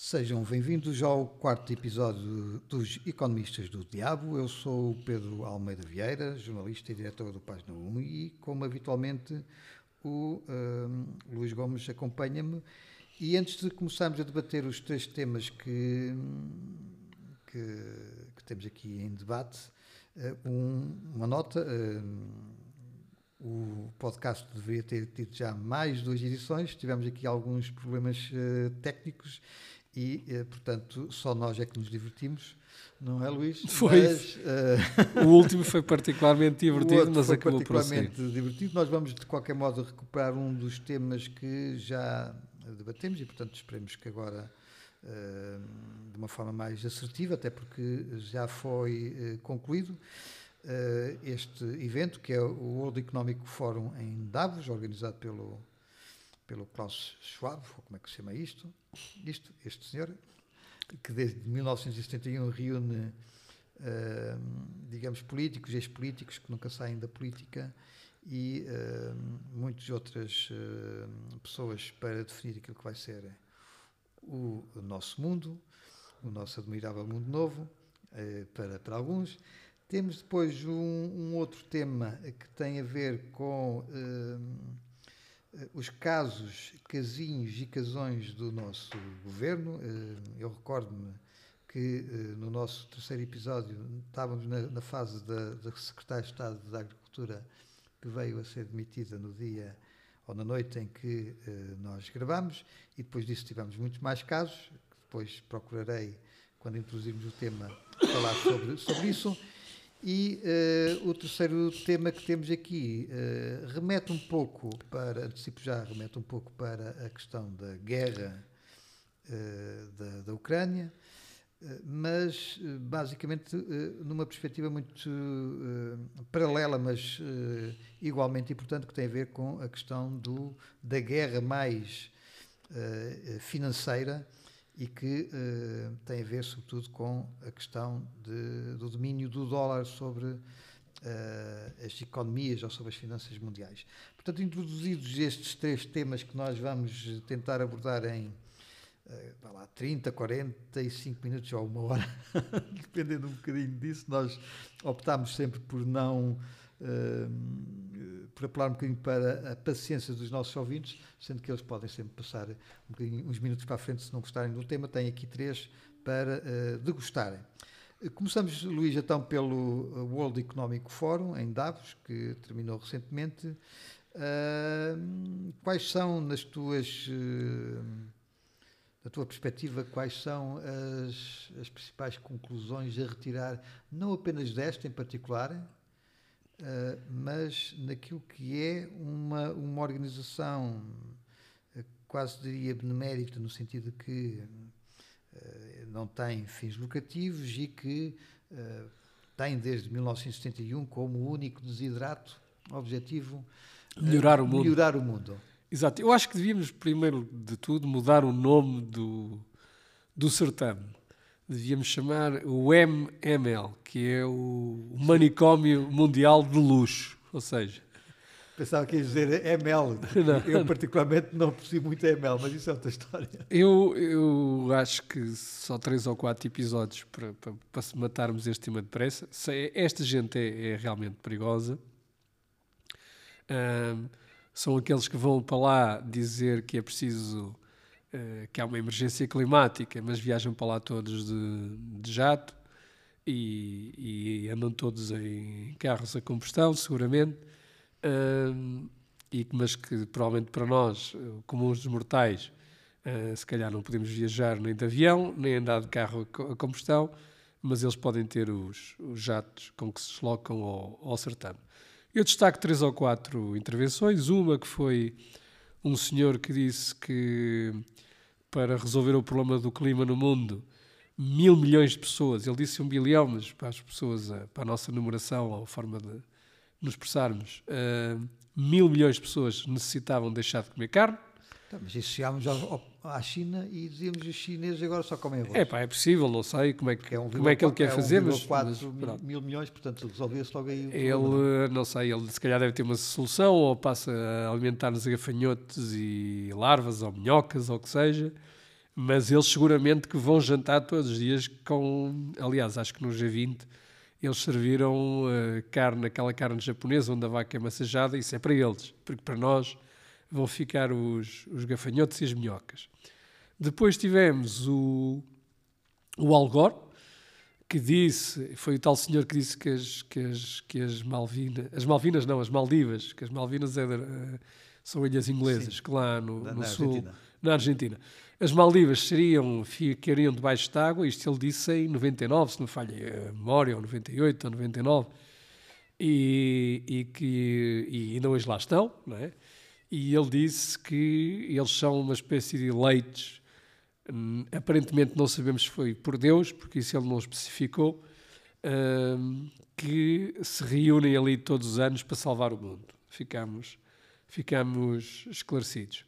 Sejam bem-vindos ao quarto episódio dos Economistas do Diabo. Eu sou o Pedro Almeida Vieira, jornalista e diretor do Página 1 e, como habitualmente, o uh, Luís Gomes acompanha-me. E antes de começarmos a debater os três temas que, que, que temos aqui em debate, uh, um, uma nota. Uh, o podcast deveria ter tido já mais duas edições, tivemos aqui alguns problemas técnicos e, eh, portanto, só nós é que nos divertimos, não é, Luís? Foi. Mas, uh... O último foi particularmente divertido, mas foi acabou particularmente por divertido. Nós vamos, de qualquer modo, recuperar um dos temas que já debatemos e, portanto, esperemos que agora, uh, de uma forma mais assertiva, até porque já foi uh, concluído este evento, que é o World Economic Forum em Davos, organizado pelo pelo Klaus Schwab, como é que se chama isto, isto este senhor, que desde 1971 reúne, uh, digamos, políticos, ex-políticos que nunca saem da política e uh, muitas outras uh, pessoas para definir aquilo que vai ser o, nosso mundo, o nosso admirável mundo novo, para, para alguns. Temos depois um, um, outro tema que tem a ver com os casos, casinhos e casões do nosso governo. Eh, eu recordo-me que eh, no nosso terceiro episódio estávamos na, na fase da, da Secretária de Estado da Agricultura que veio a ser demitida no dia ou na noite em que nós gravamos e depois disso tivemos muitos mais casos, depois procurarei, quando introduzirmos o tema, falar sobre, sobre isso. E uh, o terceiro tema que temos aqui uh, remete um pouco para, antecipo já, remete um pouco para a questão da guerra uh, da, da Ucrânia, mas basicamente numa perspectiva muito paralela, mas igualmente importante, que tem a ver com a questão do, da guerra mais financeira e que uh, tem a ver, sobretudo, com a questão de, do domínio do dólar sobre uh, as economias ou sobre as finanças mundiais. Portanto, introduzidos estes três temas que nós vamos tentar abordar em uh, lá, 30, 45 minutos ou uma hora, dependendo um bocadinho disso, nós optámos sempre por não uh, por apelar um bocadinho para a paciência dos nossos ouvintes, sendo que eles podem sempre passar um uns minutos para a frente se não gostarem do tema. Tem aqui três para uh, degustarem. Começamos, Luís, então pelo World Economic Forum em Davos, que terminou recentemente. Uh, quais são, nas tuas, uh, na tua perspectiva, quais são as, as principais conclusões a retirar, não apenas desta em particular, Uh, mas naquilo que é uma, uma organização uh, quase diria benemérita, no sentido de que uh, não tem fins lucrativos e que tem desde 1971 como único desidrato, objetivo, melhorar o mundo. Melhorar o mundo. Exato. Eu acho que devíamos, primeiro de tudo, mudar o nome do, do certame devíamos chamar o MML, que é o Manicômio Mundial de Luxo. Ou seja, Pensava que ia dizer ML. Não, eu, particularmente, não percebo muito ML, mas isso é outra história. Eu, eu acho que só três ou quatro episódios para, para, para se matarmos este tema depressa. Esta gente é, é realmente perigosa. Um, são aqueles que vão para lá dizer que é preciso que há uma emergência climática, mas viajam para lá todos de, de jato e, e, andam todos em carros a combustão, seguramente, uh, e, mas que provavelmente para nós, comuns dos mortais, uh, se calhar não podemos viajar nem de avião, nem andar de carro a combustão, mas eles podem ter os, os jatos com que se deslocam ao, ao certame. Eu destaco três ou quatro intervenções. Uma que foi um senhor que disse que para resolver o problema do clima no mundo, mil milhões de pessoas, ele disse um bilhão, mas para as pessoas, eh, para a nossa numeração, ou forma de nos expressarmos, uh, mil milhões de pessoas necessitavam deixar de comer carne. Então, mas isso chegámos à China e dizíamos os chineses agora só comem arroz. É pá, é possível, não sei como é que, é um como é que ele quer é fazer, mas, 4 mas, mil, milhões, portanto resolvia-se logo aí. Ele, não sei, ele se calhar deve ter uma solução ou passa a alimentar-nos gafanhotos e larvas ou minhocas ou o que seja, mas eles seguramente que vão jantar todos os dias com. Aliás, acho que no G20 eles serviram uh, carne, aquela carne japonesa onde a vaca é massajada, isso é para eles, porque para nós vão ficar os, os gafanhotos e as minhocas. Depois tivemos o, o Algor, que disse, foi o tal senhor que disse que as, que as, que as Malvinas, as Malvinas não, as Maldivas, que as Malvinas é são ilhas inglesas, Sim. que lá no, no sul, Argentina. na Argentina. As Maldivas seriam, ficariam debaixo de água, isto ele disse em 99, se não falha a memória, ou 98 ou 99, e, e que e ainda hoje lá estão, não é? E ele disse que eles são uma espécie de leites, hum, aparentemente não sabemos se foi por Deus, porque isso ele não especificou, hum, que se reúnem ali todos os anos para salvar o mundo. Ficamos, ficamos esclarecidos.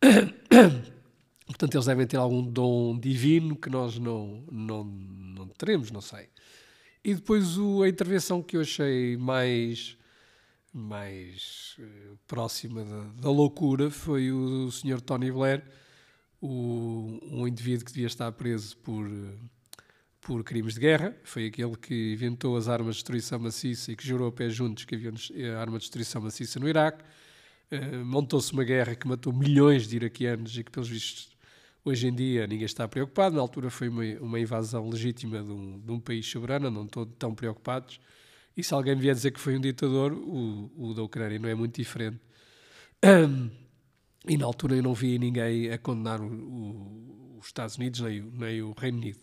Portanto, eles devem ter algum dom divino que nós não, não, não teremos, não sei. E depois a intervenção que eu achei mais, mais uh, próxima da, da, loucura foi o, o Sr. Tony Blair, o, um indivíduo que devia estar preso por, por crimes de guerra. Foi aquele que inventou as armas de destruição maciça e que jurou a pé juntos que havia a arma de destruição maciça no Iraque. Uh, Montou-se uma guerra que matou milhões de iraquianos e que, pelos vistos, Hoje em dia ninguém está preocupado, na altura foi uma, uma invasão legítima de um, de um, país soberano, não estão tão preocupados. E se alguém vier dizer que foi um ditador, o, o da Ucrânia não é muito diferente. E na altura eu não vi ninguém a condenar o, o, os Estados Unidos nem, nem, o Reino Unido.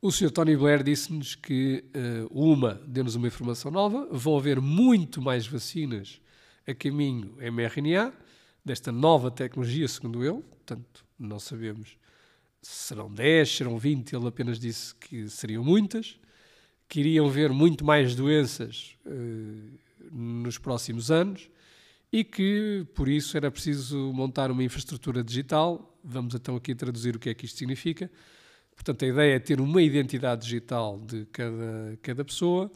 O Sr. Tony Blair disse-nos que, uh, uma, deu-nos uma informação nova, vão haver muito mais vacinas a caminho mRNA, desta nova tecnologia, segundo ele, portanto, não sabemos se serão 10, serão 20, ele apenas disse que seriam muitas, que iriam ver muito mais doenças uh, nos próximos anos e que, por isso, era preciso montar uma infraestrutura digital. Vamos então aqui traduzir o que é que isto significa. Portanto, a ideia é ter uma identidade digital de cada, cada pessoa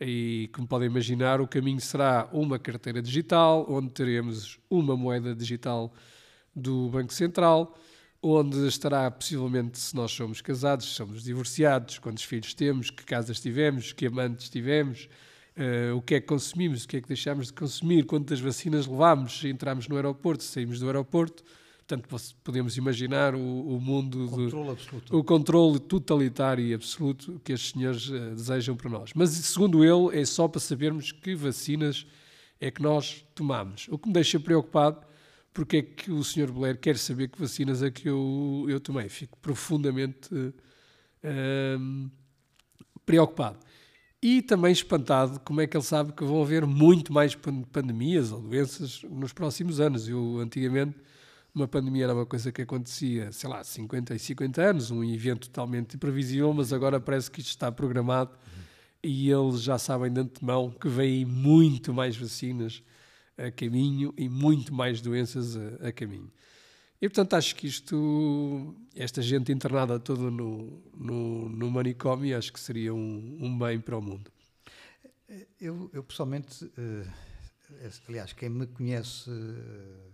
e, como podem imaginar, o caminho será uma carteira digital, onde teremos uma moeda digital do Banco Central, onde estará possivelmente se nós somos casados, se somos divorciados, quantos filhos temos, que casas tivemos, que amantes tivemos, uh, o que é que consumimos, o que é que deixamos de consumir, quantas vacinas levamos, se entramos no aeroporto, saímos do aeroporto. Portanto, podemos imaginar o, o mundo controle de, o controle totalitário e absoluto que estes senhores uh, desejam para nós. Mas, segundo ele, é só para sabermos que vacinas é que nós tomamos. O que me deixa preocupado porque é que o Sr. Blair quer saber que vacinas é que eu, eu tomei. Fico profundamente uh, preocupado. E também espantado como é que ele sabe que vão haver muito mais pandemias ou doenças nos próximos anos. Eu, antigamente, uma pandemia era uma coisa que acontecia, sei lá, 50 e 50 anos, um evento totalmente imprevisível, mas agora parece que isto está programado uhum. e eles já sabem de antemão que vêm muito mais vacinas a caminho e muito mais doenças a, a, caminho. E portanto acho que isto, esta gente internada toda no, no, no manicômio, acho que seria um, um bem para o mundo. Eu, eu pessoalmente, uh, aliás, quem me conhece uh,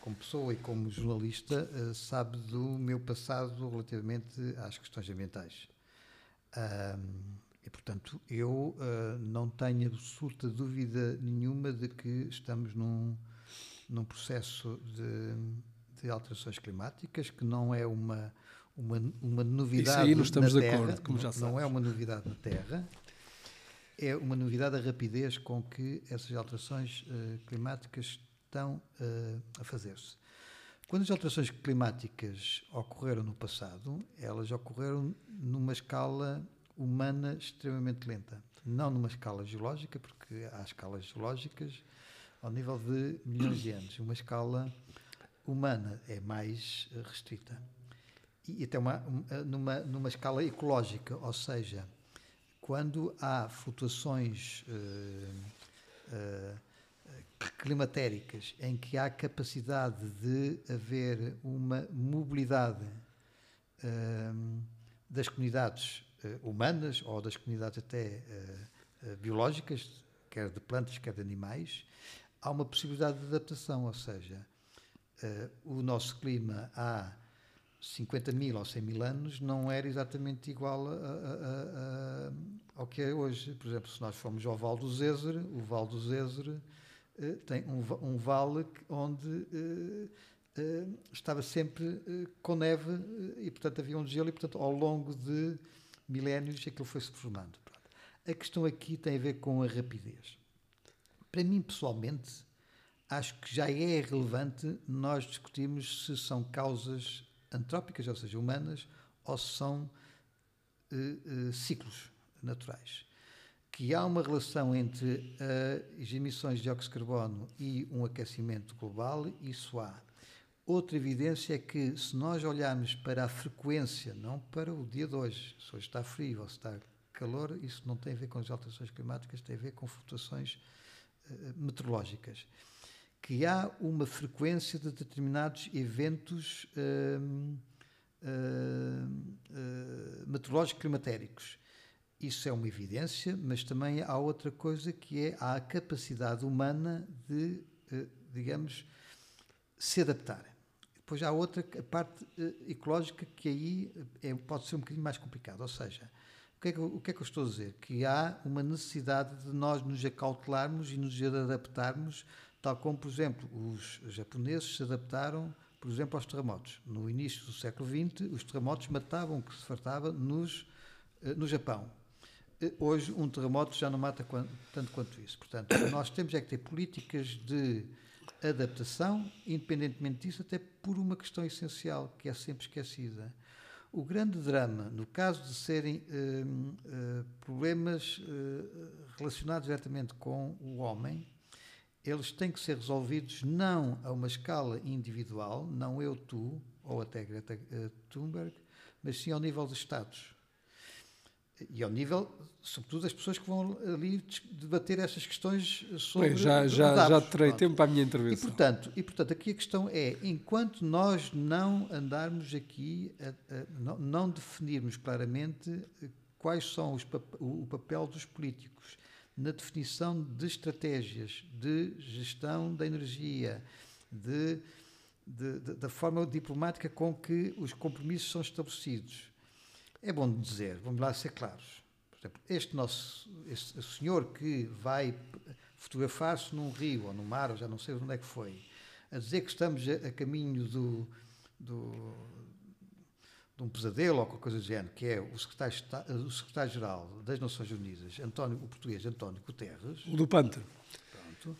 como pessoa e como jornalista uh, sabe do meu passado relativamente às questões ambientais. E, portanto, eu uh, não tenho absoluta dúvida nenhuma de que estamos num, num processo de, de alterações climáticas, que não é uma, uma, uma novidade Isso aí não estamos na de Terra, acordo, como já não, não é uma novidade na Terra, é uma novidade a rapidez com que essas alterações uh, climáticas estão uh, a fazer-se. Quando as alterações climáticas ocorreram no passado, elas ocorreram numa escala humana extremamente lenta. Não numa escala geológica, porque há escalas geológicas ao nível de milhões de anos. Uma escala humana é mais restrita. E até uma, numa, numa escala ecológica, ou seja, quando há flutuações uh, uh, climatéricas em que há capacidade de haver uma mobilidade uh, das comunidades humanas ou das comunidades até uh, biológicas, quer de plantas, quer de animais, há uma possibilidade de adaptação, ou seja, o nosso clima há 50 mil ou 100 mil anos não era exatamente igual a, a, a, ao que é hoje. Por exemplo, se nós formos ao Val do Zézer, o Val do Zézer eh, tem um, um, vale onde eh, eh, estava sempre com neve e, portanto, havia um gelo e, portanto, ao longo de milénios aquilo foi-se formando. A questão aqui tem a ver com a rapidez. Para mim, pessoalmente, acho que já é relevante nós discutirmos se são causas antrópicas, ou seja, humanas, ou se são uh, uh, ciclos naturais. Que há uma relação entre uh, as emissões de dióxido de carbono e um aquecimento global, isso há. Outra evidência é que, se nós olharmos para a frequência, não para o dia de hoje, se hoje está frio ou se está calor, isso não tem a ver com as alterações climáticas, tem a ver com flutuações meteorológicas que há uma frequência de determinados eventos uh, uh, uh, meteorológicos climatéricos. Isso é uma evidência, mas também há outra coisa que é a capacidade humana de, uh, digamos, se adaptar. Depois há outra, a parte uh, ecológica, que aí é, pode ser um bocadinho mais complicado. Ou seja, o que, é que, o que, é que eu estou a dizer? Que há uma necessidade de nós nos acautelarmos e nos adaptarmos tal como, por exemplo, os japoneses se adaptaram, por exemplo, aos terremotos. No início do século XX, os terremotos matavam o que se fartava nos, eh, no Japão. Eh, hoje, um terremoto já não mata tanto quanto isso. Portanto, nós temos é que ter políticas de adaptação, independentemente disso, até por uma questão essencial, que é sempre esquecida. O grande drama, no caso de serem eh, eh, problemas eh, relacionados diretamente com o homem, eles têm que ser resolvidos não a uma escala individual, não eu, tu, ou até Greta eh, Thunberg, mas sim ao nível dos Estados. E ao nível, sobretudo, das pessoas que vão ali debater essas questões sobre. Bem, já, já, já terei tempo para a minha intervenção. E portanto, e, portanto, aqui a questão é: enquanto nós não andarmos aqui, a, a, não, não, definirmos claramente quais são os, o papel dos políticos na definição de estratégias de gestão da energia, de, de, de, da forma diplomática com que os compromissos são estabelecidos. É bom dizer, vamos lá ser claros. Exemplo, este nosso este senhor que vai fotografar-se num rio ou no mar, ou já não sei onde é que foi, a dizer que estamos a, a caminho do, do, de um pesadelo ou qualquer coisa do género, que é o secretário-geral secretário das Nações Unidas, António, o português António Guterres. O do Panta. Pronto.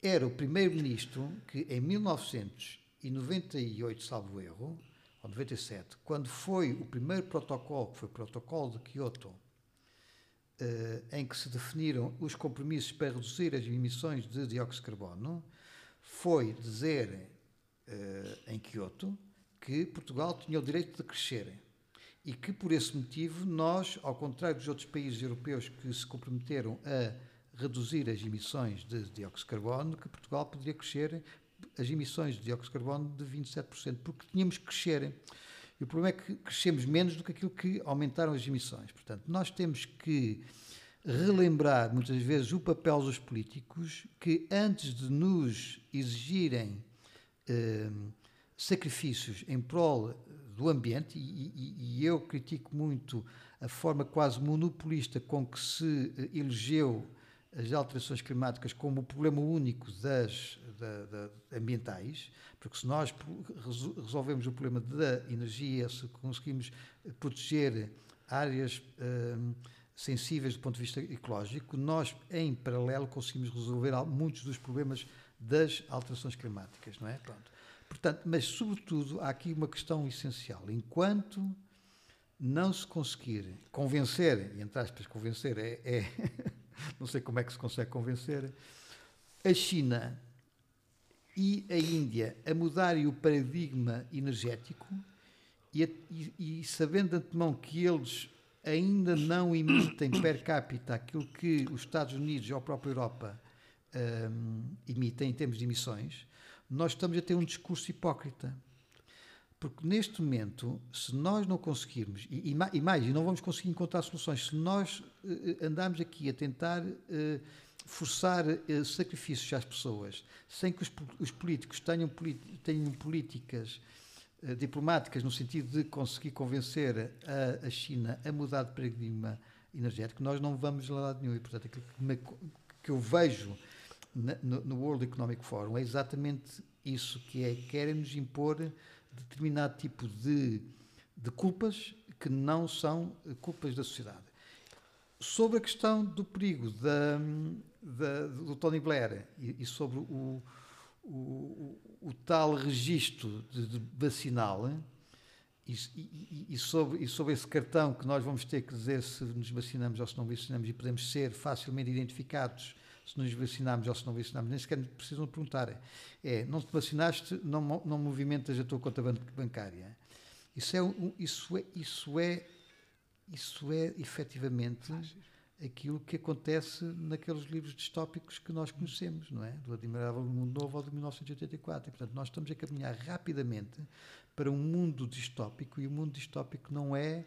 Era o primeiro-ministro que, em 1998, salvo erro, ou 97, quando foi o primeiro protocolo, que foi o protocolo de Kyoto, eh, em que se definiram os compromissos para reduzir as emissões de dióxido de carbono, foi dizer eh, em Kyoto que Portugal tinha o direito de crescer e que, por esse motivo, nós, ao contrário dos outros países europeus que se comprometeram a reduzir as emissões de dióxido de carbono, que Portugal poderia crescer as emissões de dióxido de carbono de 27%, porque tínhamos que crescer. E o problema é que crescemos menos do que aquilo que aumentaram as emissões. Portanto, nós temos que relembrar muitas vezes o papel dos políticos que, antes de nos exigirem. Eh, sacrifícios em prol do ambiente, e, e, e, eu critico muito a forma quase monopolista com que se eh, elegeu as alterações climáticas como o problema único das da, da, ambientais, porque se nós resolvemos o problema da energia, se conseguimos proteger áreas hum, sensíveis do ponto de vista ecológico, nós, em paralelo, conseguimos resolver muitos dos problemas das alterações climáticas, não é? Pronto. Portanto, mas, sobretudo, há aqui uma questão essencial. Enquanto não se conseguir convencer, e entre aspas, convencer é, é não sei como é que se consegue convencer, a China e a Índia a mudarem o paradigma energético e, e, e, sabendo de antemão que eles ainda não emitem per capita aquilo que os Estados Unidos ou a própria Europa um, emitem em termos de emissões, nós estamos a ter um discurso hipócrita. Porque neste momento, se nós não conseguirmos, e, e, mais, e não vamos conseguir encontrar soluções, se nós uh, andarmos aqui a tentar uh, forçar sacrifícios às pessoas, sem que os, os políticos tenham, tenham políticas diplomáticas no sentido de conseguir convencer a, a, China a mudar de paradigma energético, nós não vamos a lado nenhum. E, portanto, aquilo que, me, que eu vejo na, no, no World Economic Forum é exatamente isso, que é querem-nos impor determinado tipo de, de culpas que não são culpas da sociedade. Sobre a questão do perigo da, da, do Tony Blair e, e sobre o, o, o, tal registro de, de vacinal e, e, e, sobre, e sobre esse cartão que nós vamos ter que dizer se nos vacinamos ou se não vacinamos e podemos ser facilmente identificados se nos vacinamos ou se não vacinamos, nem sequer precisam perguntar. É, não te vacinaste, não, não movimentas a tua conta bancária. Isso é, isso é, isso é isso é efetivamente aquilo que acontece naqueles livros distópicos que nós conhecemos, não é? Do Admirável Mundo Novo ou de 1984. E, portanto, nós estamos a caminhar rapidamente para um mundo distópico e o mundo distópico não é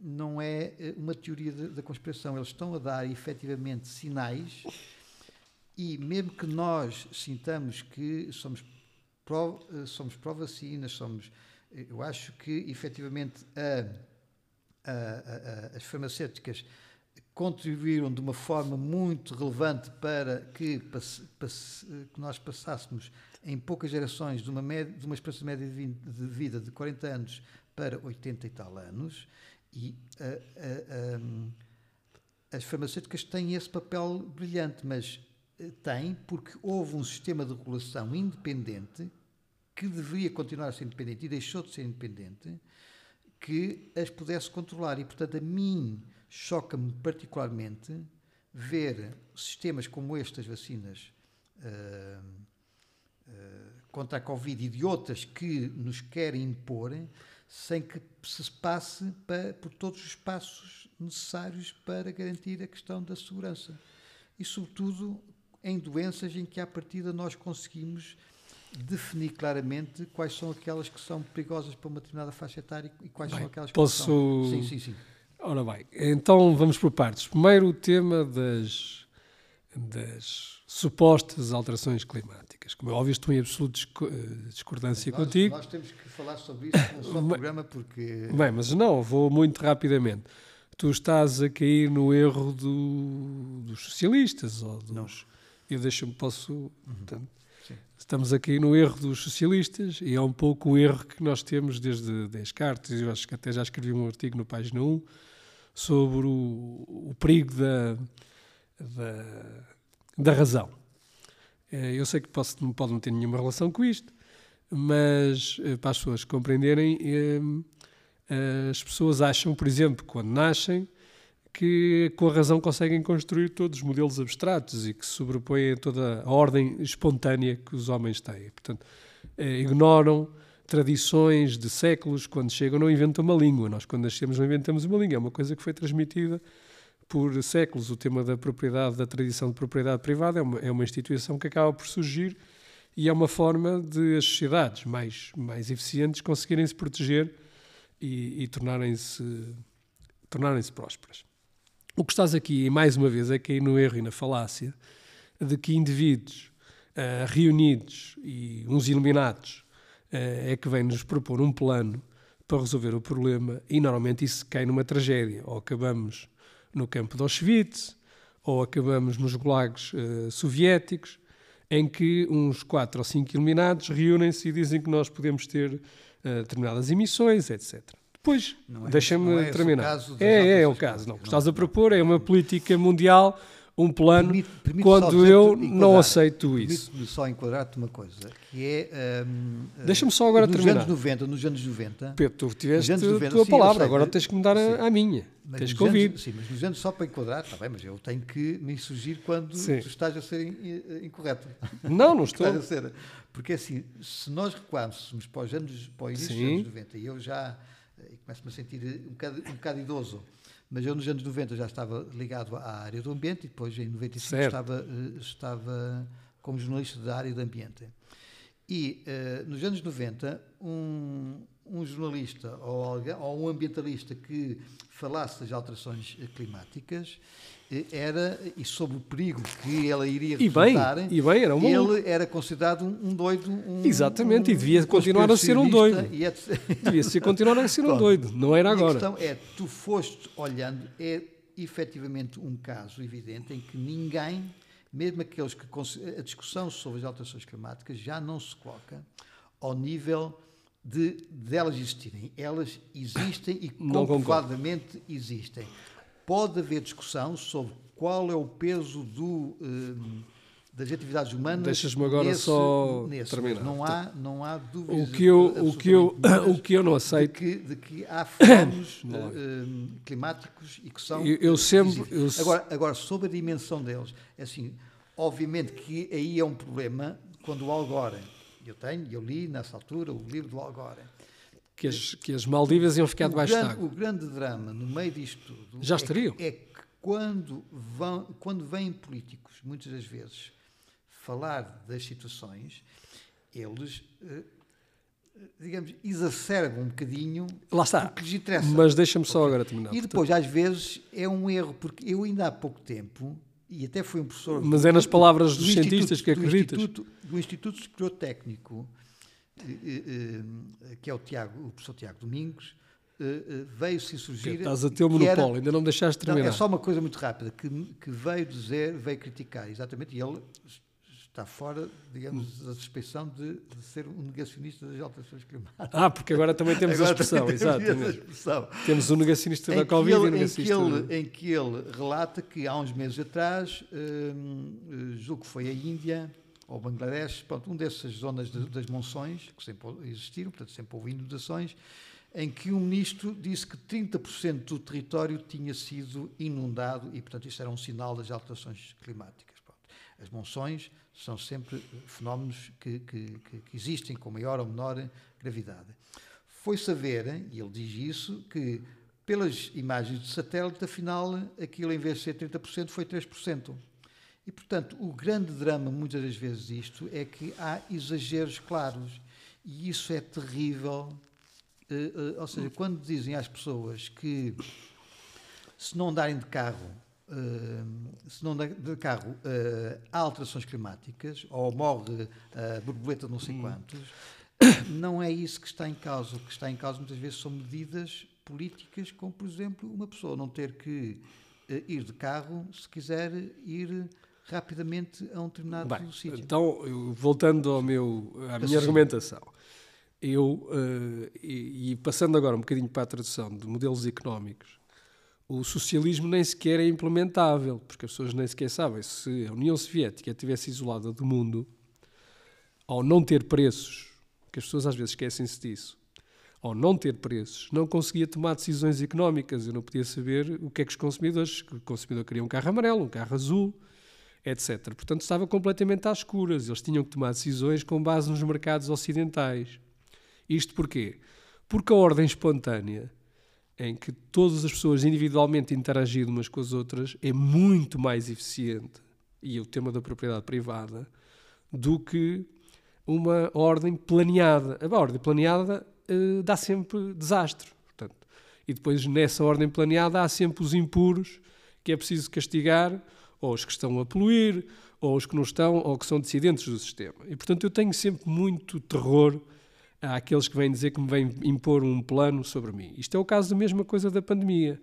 não é eh, uma teoria da conspiração. Eles estão a dar efetivamente sinais e mesmo que nós sintamos que somos pró, uh, somos pró-vacinas, somos eu acho que efetivamente a as farmacêuticas contribuíram de uma forma muito relevante para que, que nós passássemos em poucas gerações de uma, média, de uma esperança média de vida de 40 anos para 80 e tal anos, e as farmacêuticas têm esse papel brilhante, mas eh, têm porque houve um sistema de regulação independente que deveria continuar a ser independente e deixou de ser independente, que as pudesse controlar. E, portanto, a mim choca-me particularmente ver sistemas como estas vacinas uh, contra a Covid e de outras que nos querem impor, sem que se passe para, por todos os passos necessários para garantir a questão da segurança. E, sobretudo, em doenças em que, à partida, nós conseguimos definir claramente quais são aquelas que são perigosas para uma determinada faixa etária e quais bem, são aquelas que posso... são. Sim, sim, sim. Ora bem, então vamos por partes. Primeiro o tema das, das supostas alterações climáticas. Como é óbvio, estou em absoluta eh, discordância nós, contigo. Nós temos que falar sobre isso no programa porque... Bem, mas não, vou muito rapidamente. Tu estás a cair no erro do, dos socialistas ou dos... Não. Eu deixo-me, posso... Uhum. Portanto, estamos aqui no erro dos socialistas e é um pouco o erro que nós temos desde Descartes. Eu acho que até já escrevi um artigo no página 1 sobre o, o perigo da, da, da, razão. Eh, eu sei que posso, pode não ter nenhuma relação com isto, mas eh, para as pessoas compreenderem, eh, as pessoas acham, por exemplo, quando nascem, que com a razão conseguem construir todos os modelos abstratos e que sobrepõem toda a ordem espontânea que os homens têm. Portanto, ignoram tradições de séculos, quando chegam não inventam uma língua. Nós, quando nascemos, não inventamos uma língua. É uma coisa que foi transmitida por séculos. O tema da propriedade, da tradição de propriedade privada é uma, é uma instituição que acaba por surgir e é uma forma de as sociedades mais, mais eficientes conseguirem se proteger e, e tornarem-se tornarem-se prósperas. O que estás aqui, mais uma vez, é cair no erro e na falácia de que indivíduos uh, reunidos e uns iluminados uh, é que vêm nos propor um plano para resolver o problema e normalmente isso cai numa tragédia. Ou acabamos no campo de Auschwitz, ou acabamos nos gulags uh, soviéticos, em que uns quatro ou cinco iluminados reúnem-se e dizem que nós podemos ter determinadas emissões, etc. Pois, é deixa-me é terminar. É, é, é o caso. Não, o que estás a propor é uma política mundial, um plano, permite, permite quando eu não aceito isso. Permite-me só enquadrar-te uma coisa, que é... Um, Deixa-me só agora nos terminar. Anos 90, nos anos 90... Pedro, tu tiveste a tua sim, palavra, agora tens que mudar a, a, minha. Mas tens que ouvir. Anos, sim, mas nos anos só para enquadrar, está bem, mas eu tenho que me insurgir quando sim. tu estás a ser incorreto. Não, não estou. ser, porque assim, se nós recuarmos para os anos, para o início dos anos 90, e eu já e começo-me a sentir um bocado, um bocado idoso. Mas eu nos anos 90 já estava ligado à área do ambiente e depois em 95 estava, eh, estava como jornalista da área do ambiente. E uh, nos anos 90, um, um jornalista ou, alguém, ou um ambientalista que falasse das alterações climáticas eh, era, e sobre o perigo que ela iria e bem, e bem, era um ele era considerado um, doido. Um, Exatamente, um, e devia um continuar a ser um doido. devia ser continuar a ser um doido, não era agora. A questão é, tu foste olhando, é efetivamente um caso evidente em que ninguém, mesmo aqueles que a discussão sobre as alterações climáticas já não se coloca ao nível de, de elas existirem. Elas existem e comprovadamente existem. Pode haver discussão sobre qual é o peso do, uh, das atividades humanas. Deixas-me agora nesse, só nesse, terminar. Não há, não há dúvidas. O que eu, o que eu, o que eu não aceito. De que, de que há fenómenos uh, climáticos e que são. Eu, eu sempre. Eu... Agora, agora, sobre a dimensão deles, é assim, obviamente que aí é um problema quando o Algora eu tenho, eu li nessa altura o livro do Algora. Que as, que as Maldivas iam ficar debaixo d'água. O grande drama no meio disto tudo. Já estariam. É, é que quando, vão, quando vêm políticos, muitas das vezes, falar das situações, eles. Eh, digamos, exacerbam um bocadinho Lá está. o que lhes interessa. Mas deixa-me só agora terminar. E depois, às vezes, é um erro, porque eu ainda há pouco tempo e até foi um professor. Mas é nas palavras dos cientistas que acreditas. Do Instituto, do Instituto Superior Técnico, eh, eh, eh, que é o, Tiago, o professor Tiago Domingos, veio-se surgir. Estás a ter o monopólio, era, ainda não me deixaste terminar. Não, é só uma coisa muito rápida, que, que veio dizer, veio criticar, exatamente, e ele está fora, digamos, da suspeição de, de, ser um negacionista das alterações climáticas. Ah, porque agora também temos agora a expressão, exato. Temos, o um negacionista da Covid ele, e o negacionista... Em que, ele, em que ele relata que há uns meses atrás, hum, julgo que foi a Índia ou Bangladesh, pronto, um dessas zonas das monções, que sempre existiram, portanto sempre houve inundações, em que um ministro disse que 30% do território tinha sido inundado e, portanto, isso era um sinal das alterações climáticas. As monções são sempre fenómenos que, que, que existem com maior ou menor gravidade. Foi saber, e ele diz isso, que pelas imagens de satélite, afinal, aquilo em vez de ser 30%, foi 3%. E, portanto, o grande drama, muitas das vezes, disto é que há exageros claros. E isso é terrível. Uh, uh, ou seja, quando dizem às pessoas que se não andarem de carro Uh, se não de carro há alterações climáticas ou morre a borboleta de não sei hum. quantos, não é isso que está em causa. O que está em causa muitas vezes são medidas políticas, como por exemplo uma pessoa não ter que ir de carro se quiser ir rapidamente a um determinado Bem, sítio. Então, voltando ao meu, à minha argumentação, eu, e, e passando agora um bocadinho para a tradução de modelos económicos, o socialismo nem sequer é implementável, porque as pessoas nem sequer sabem se a União Soviética estivesse isolada do mundo, ao não ter preços, que as pessoas às vezes esquecem-se disso, ao não ter preços, não conseguia tomar decisões económicas. Eu não podia saber o que é que os consumidores. O consumidor queria um carro amarelo, um carro azul, etc. Portanto, estava completamente às escuras. Eles tinham que tomar decisões com base nos mercados ocidentais. Isto porquê? Porque a ordem espontânea em que todas as pessoas individualmente interagirem umas com as outras é muito mais eficiente, e o tema da propriedade privada, do que uma ordem planeada. A ordem planeada uh, dá sempre desastre. Portanto, e depois, nessa ordem planeada, há sempre os impuros que é preciso castigar, ou os que estão a poluir, ou os que não estão, ou que são dissidentes do sistema. E, portanto, eu tenho sempre muito terror àqueles que vêm dizer que me vêm impor um plano sobre mim. Isto é o caso da mesma coisa da pandemia.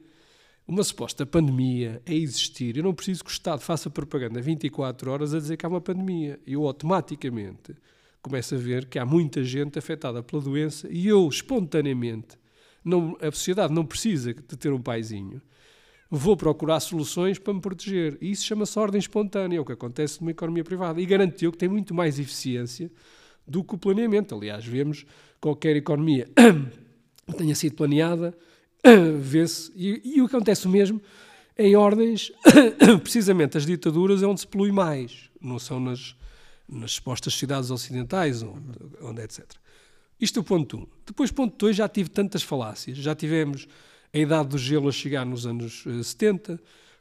Uma suposta pandemia é existir. Eu não preciso que o Estado faça propaganda 24 horas a dizer que há uma pandemia. Eu automaticamente começo a ver que há muita gente afetada pela doença e eu, espontaneamente, não, a sociedade não precisa de ter um paizinho. Vou procurar soluções para me proteger. E isso chama-se ordem espontânea, é o que acontece numa economia privada. E garantiu que tem muito mais eficiência do que o planeamento. Aliás, vemos qualquer economia que tenha sido planeada, vê-se, e, e, o que acontece mesmo em ordens, precisamente as ditaduras é onde se polui mais, não são nas, nas supostas cidades ocidentais, onde, onde etc. Isto é o ponto 1. Um. Depois, ponto 2, já tive tantas falácias. Já tivemos a idade do gelo a chegar nos anos 70, eh,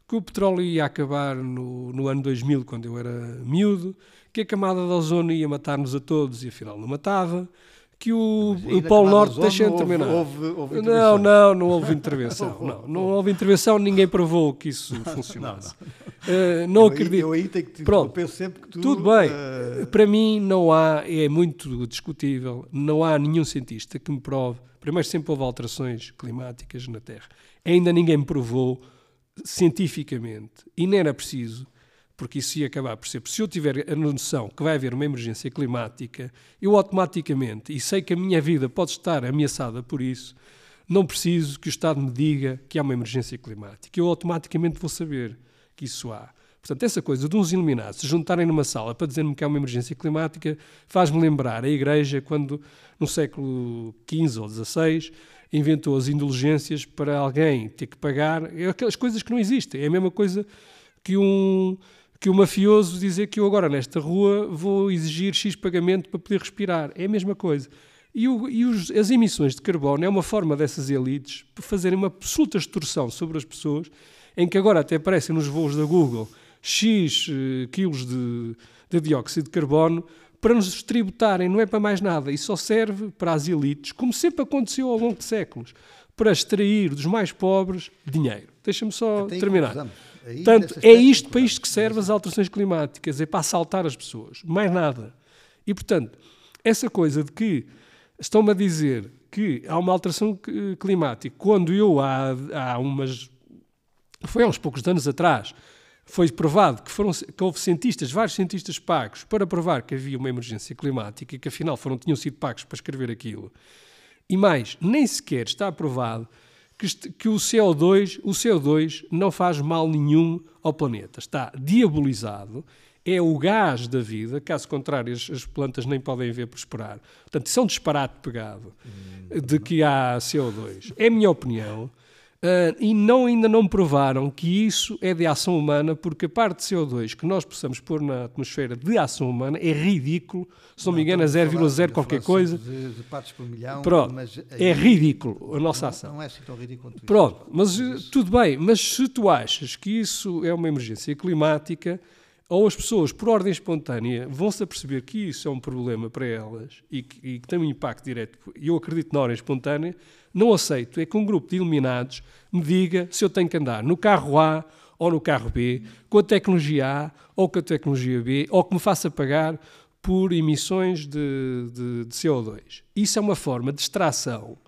que o petróleo ia acabar no, no ano 2000, quando eu era miúdo, que a camada de ozono ia matar-nos a todos e afinal não matava, que o, o Polo Norte deixa de terminar. Houve, houve não, não, não houve intervenção. não, não houve intervenção, ninguém provou que isso funcionasse. Não, não. Uh, não eu acredito. Aí, eu aí tenho que Pronto, penso sempre que tu, tudo bem. Uh... Para mim não há, é muito discutível, não há nenhum cientista que me prove. Primeiro sempre houve alterações climáticas na Terra. Ainda ninguém me provou cientificamente, e nem era preciso, porque isso ia acabar por ser. Se eu tiver a noção que vai haver uma emergência climática, eu automaticamente, e sei que a minha vida pode estar ameaçada por isso, não preciso que o Estado me diga que há uma emergência climática. Eu automaticamente vou saber que isso há. Portanto, essa coisa de uns iluminados se juntarem numa sala para dizer-me que há uma emergência climática faz-me lembrar a Igreja quando, no século XV ou XVI, inventou as indulgências para alguém ter que pagar é aquelas coisas que não existem. É a mesma coisa que um que o mafioso dizer que eu agora nesta rua vou exigir X pagamento para poder respirar. É a mesma coisa. E, o, e os, as emissões de carbono é uma forma dessas elites fazerem uma absoluta extorsão sobre as pessoas, em que agora até aparecem nos voos da Google X uh, quilos de, de dióxido de carbono para nos tributarem, não é para mais nada. E só serve para as elites, como sempre aconteceu ao longo de séculos, para extrair dos mais pobres dinheiro. Deixa-me só terminar. Portanto, é isto para isto que servem as alterações climáticas, é para assaltar as pessoas, mais nada. E, portanto, essa coisa de que estão-me a dizer que há uma alteração climática, quando eu há, há umas. Foi há uns poucos anos atrás, foi provado que, foram, que houve cientistas, vários cientistas pagos, para provar que havia uma emergência climática e que afinal foram, tinham sido pagos para escrever aquilo. E mais, nem sequer está provado que, que o CO2, o CO2 não faz mal nenhum ao planeta. Está diabolizado, é o gás da vida, caso contrário as, as plantas nem podem ver prosperar. Portanto, isso é um disparate pegado de que há CO2. É a minha opinião. Uh, e não, ainda não provaram que isso é de ação humana, porque a parte de CO2 que nós possamos pôr na atmosfera de ação humana é ridículo, se não, não me engano, é 0,0 qualquer coisa. De, de partes por milhão, Pronto, mas é ridículo a nossa não, ação. Não é assim tão ridículo quanto Pronto, mas, eh, tudo bem, mas se tu achas que isso é uma emergência climática, ou as pessoas, por ordem espontânea, vão-se a perceber que isso é um problema para elas e que, e que tem um impacto direto, eu acredito na ordem espontânea, não aceito é que um grupo de iluminados me diga se eu tenho que andar no carro A ou no carro B, com a tecnologia A ou com a tecnologia B, ou que me faça pagar por emissões de, de, de CO2. Isso é uma forma de extração,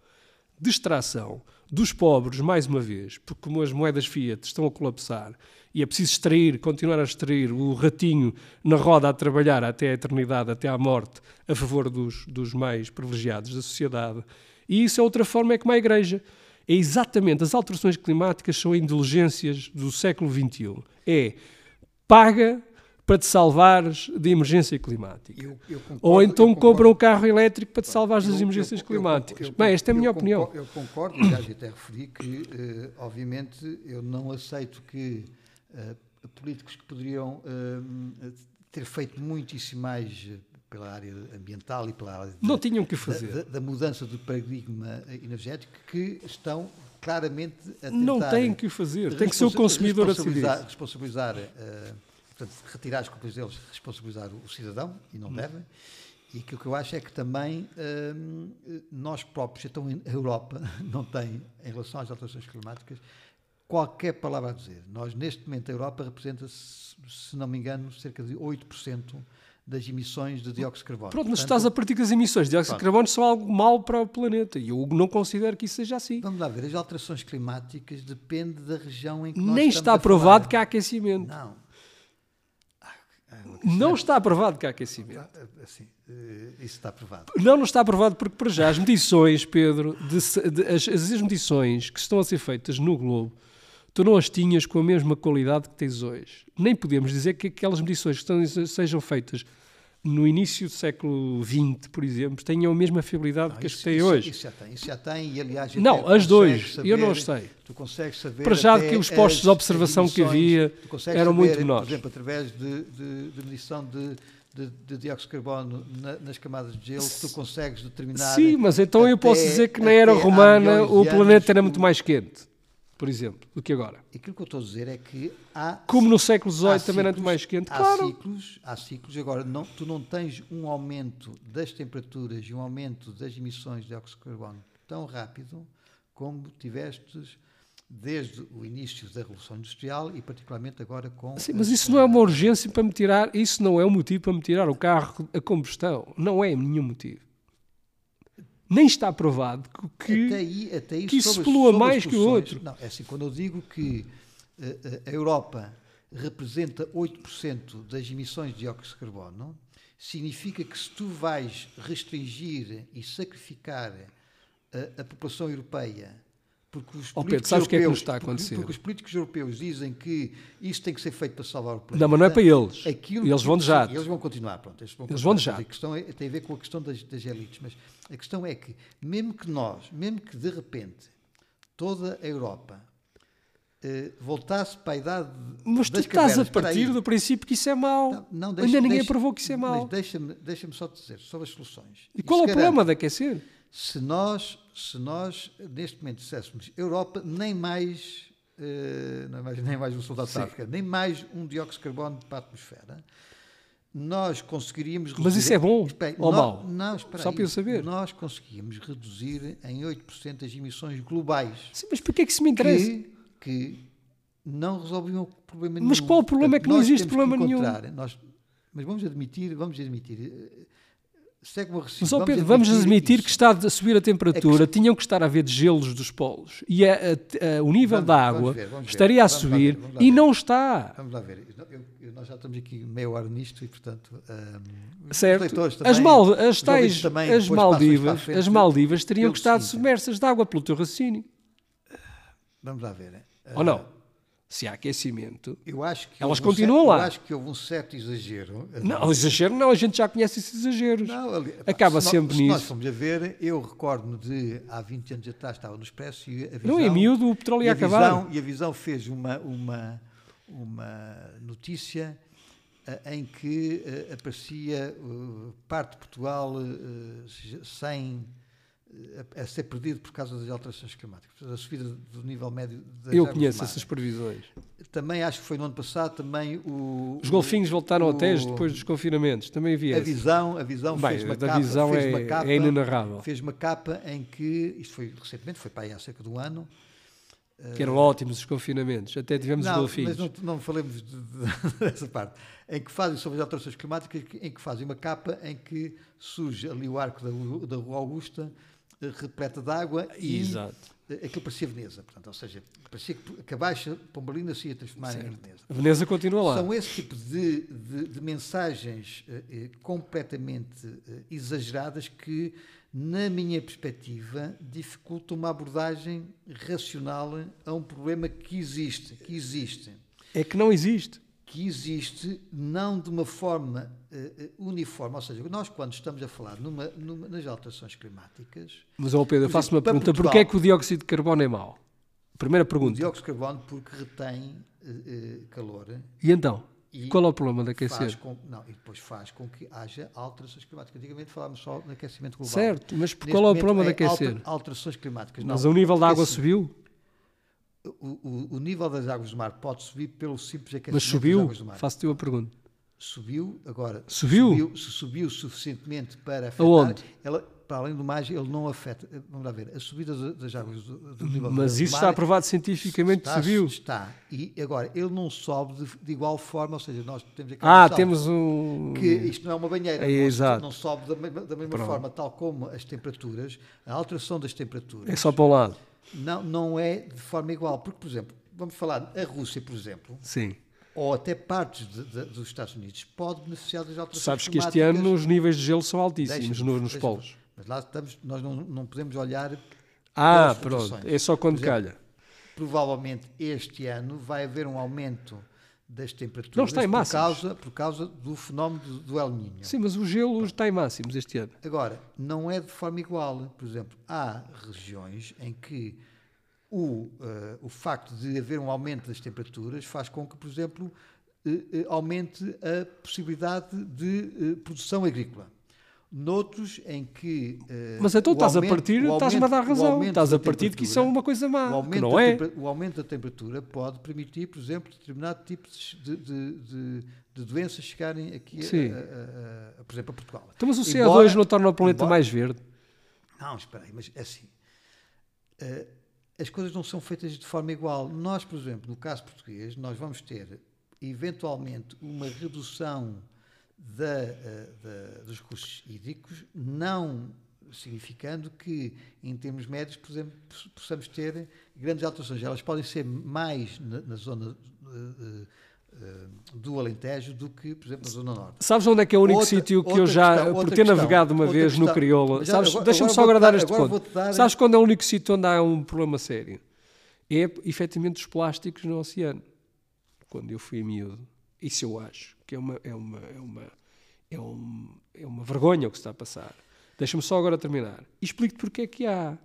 de extração dos pobres, mais uma vez, porque como as moedas Fiat estão a colapsar e é preciso extrair, continuar a extrair o ratinho na roda a trabalhar até a eternidade, até à morte, a favor dos, dos mais privilegiados da sociedade, e isso é outra forma, é como a Igreja. É exatamente, as alterações climáticas são indulgências do século XXI. É paga para te salvares de emergência climática. Eu, eu concordo, Ou então compra um carro elétrico para te salvares das emergências climáticas. Bem, esta é a minha opinião. Eu concordo, aliás, até referi que, uh, obviamente, eu não aceito que uh, políticos que poderiam uh, ter feito muitíssimo mais pela área ambiental e pela área não tinham que fazer. da, da, mudança do paradigma energético que estão claramente a tentar não têm que fazer tem que ser o consumidor a decidir. responsabilizar uh, portanto retirar as culpas deles responsabilizar o cidadão e não hum. devem. E que o que eu acho é que também uh, nós próprios então a Europa não tem em relação às alterações climáticas qualquer palavra a dizer. Nós neste momento a Europa representa se não me engano cerca de 8% das emissões de dióxido de carbono. Pronto, mas Portanto, estás a partir que as emissões de dióxido de carbono são algo mau para o planeta e eu não considero que isso seja assim. Vamos lá ver, as alterações climáticas dependem da região em que Nem está provado que há aquecimento. Não. Não está provado que há aquecimento. Assim, isso está provado. Não, não está provado porque, para já, as medições, Pedro, de, de, as, as medições que estão a ser feitas no globo, tu não as tinhas com a mesma qualidade que tens hoje. Nem podemos dizer que aquelas medições que estão, sejam feitas no início do século XX, por exemplo, tenham a mesma fiabilidade não, que as que têm hoje. Isso já tem, isso já tem, e aliás... Não, as duas, saber, eu não sei. Tu consegues saber... Para já que os postos de observação que havia eram muito menores. Por exemplo, através de, de, de medição de, de, de, dióxido de carbono na, nas camadas de gelo, tu consegues determinar... Sim, mas então eu posso dizer que na era romana o planeta era muito mais quente. Por exemplo, do que agora. Aquilo que eu estou a dizer é que há. Como no século XVIII também era mais quente, há claro. Ciclos, há ciclos, agora não, tu não tens um aumento das temperaturas e um aumento das emissões de dióxido de carbono tão rápido como tivestes desde o início da Revolução Industrial e particularmente agora com... Sim, mas isso não é uma urgência para me tirar, isso não é um motivo para me tirar o carro a combustão. Não é nenhum motivo. Nem está provado que- até aí, até aí que isso sobre as mais que o outro. Não, é assim, quando eu digo que eh, eh, a Europa representa 8% das emissões de dióxido de carbono, significa que se tu vais restringir e sacrificar a, a população europeia porque os Oh, Pedro, políticos sabes o que é que europeus- nos está a porque- acontecer? Porque, os políticos europeus dizem que isso tem que ser feito para salvar o planeta. Não, mas não é para eles. Aquilo Eles vão de jato. Eles vão continuar, pronto. Eles vão, Eles vão de jato. A questão é- tem a ver com a questão das, das elites, mas a questão é que, mesmo que nós, mesmo que de repente toda a Europa eh, voltasse para a idade Mas tu estás a partir do princípio que isso é mau. Não, não, Ainda deixa- ninguém deixa- provou que isso é mau. Mas deixa-me deixa só te dizer sobre as soluções. E qual é o problema de aquecer? Se nós, se nós neste momento disséssemos Europa nem mais, eh, não é mais nem mais um soldado da África, nem mais um dióxido de carbono para a atmosfera, nós conseguiríamos Mas isso é bom Espera ou nó- mau? Não, espera Só para eu saber. Nós conseguíamos reduzir em 8% as emissões globais Sim, mas porquê é que isso me interessa? que, que não resolviam o problema nenhum. Mas qual o problema? É que não nós existe problema nenhum. Nós, mas vamos admitir, vamos admitir, eh, segue uma Mas, Pedro, vamos admitir que está a subir a temperatura, tinham que estar a haver gelos dos polos e a- a- a- o nível Vamos- da água ver, vamos ver, estaria a subir ver, e ver. não está. Vamos lá ver. Eu- eu- nós já estamos aqui meia hora nisto e, portanto, ahm, os Certo? As, Mal, as tais, também as Maldivas, frente as Maldivas teriam que estar submersas de água pelo teu raciocínio. Vamos lá ver. Ou não? Se há aquecimento. Elas houve um continuam certo- lá. Eu acho que houve um certo exagero. Não, exagero não, a gente já conhece esses exageros. Não, ali- Acaba se sempre se nós nisso. formos a ver, eu recordo-me de há 20 anos atrás estava no Expresso e a visão, Não, em miúdo o petróleo ia acabar. visão, e a visão fez uma, uma, uma notícia eh, em que eh, aparecia eh, parte de Portugal sem a, a ser perdido por causa das alterações climáticas, portanto, a subida do nível médio das Eu conheço mar. essas previsões. Também acho que foi no ano passado também o Os golfinhos voltaram ao o- teste depois dos confinamentos. Também havia a visão, a visão Bem, fez uma da capa, visão fez é, uma capa, é inenarrável. fez uma capa em que, isto foi recentemente, foi para aí há cerca de um ano. Que eram ótimos os confinamentos. Até tivemos os não, golfinhos. mas não, não falemos de- de- dessa parte. Em que fazem sobre as alterações climáticas, em que fazem uma capa em que surge ali o arco da, da Rua Augusta, eh, repleta de água e Exato. aquilo parecia Veneza. Portanto, ou seja, parecia que, a Baixa Pombalina se ia transformar em Veneza. A Veneza continua lá. São esse tipo de, de- de mensagens eh, eh, completamente eh, exageradas que, na minha perspectiva, dificultam uma abordagem racional a um problema que existe, que existe, É que não existe. Que existe não de uma forma eh, uniforme, ou seja, nós quando estamos a falar numa, numa- nas alterações climáticas, Mas, ó Pedro, faço uma pergunta. Portugal- Porquê é que o dióxido de carbono é mau? Primeira o pergunta. dióxido de carbono porque retém eh, calor E então? E Qual é o problema de aquecer? com, não, e depois faz com que haja alterações climáticas. Antigamente falávamos só de aquecimento global. Certo, mas qual é o problema de é alter- aquecer? alterações climáticas. Mas não, o nível da água subiu? O, o- nível das águas do mar pode subir pelo simples aquecimento Mas das subiu? águas do mar. Faço-te uma pergunta. Subiu, agora. Subiu? Se subiu suficientemente para afetar. Aonde? Ela, para além do mais, ele não afeta. Vamos lá ver. A subida das- águas do, do nível Mas do isso mar está aprovado cientificamente que está, subiu. Está. E agora, ele não sobe de, de igual forma, ou seja, nós temos aqui Ah, temos um. que isto não é uma banheira, É, não, exato. não sobe da mesma, da mesma forma, tal como as temperaturas, a alteração das temperaturas É só para um lado. Não, não é de forma igual. Porque, por exemplo, vamos falar, a Rússia, por exemplo, Sim. ou até partes de- de- dos Estados Unidos, pode beneficiar das alterações Sabes que este ano os níveis de gelo são altíssimos nos deixa-me- polos. Mas lá estamos, nós não, não podemos olhar, Ah, pronto. É só quando exemplo, calha. provavelmente este ano vai haver um aumento das temperaturas Não está em por, causa, por causa do fenómeno do, do El Niño. Sim, mas o gelo está em máximos este ano. Agora, não é de forma igual. Por exemplo, há regiões em que o, eh, o facto de haver um aumento das temperaturas faz com que, por exemplo, eh, eh, aumente a possibilidade de produção agrícola. Noutros em que. eh, Mas então o estás a partir, o estás-me a dar o razão. Estás a partir de que isso é uma coisa o má, que aumento, não é? o aumento da temperatura pode permitir, por exemplo, determinado tipo de, de- de- de doenças chegarem aqui, a- a, a- por exemplo, a Portugal. Então, mas o CO2 Embora- não torna o planeta embora- mais verde? Não, espera aí, mas é assim. eh, as coisas não são feitas de forma igual. Nós, por exemplo, no caso português, nós vamos ter, eventualmente, uma redução da, eh, da- dos recursos hídricos, não significando que, em termos médios, por exemplo, poss- possamos ter grandes alterações. Elas podem ser mais na, na zona eh, eh, do Alentejo do que, por exemplo, na zona norte. Sabes onde é que é o único sítio que eu já, questão, por ter questão, navegado uma vez no questão. Sabes, agora- deixa-me só vou-te agora dar dar- este ponto. dar- Sabes quando é o único sítio onde há um problema sério? É, efetivamente, os plásticos no oceano. Quando eu fui miúdo. Isso eu acho que é uma, é uma, é uma, é um- é uma vergonha o que se está a passar. Deixa-me só agora terminar. E explico-te porque é que há.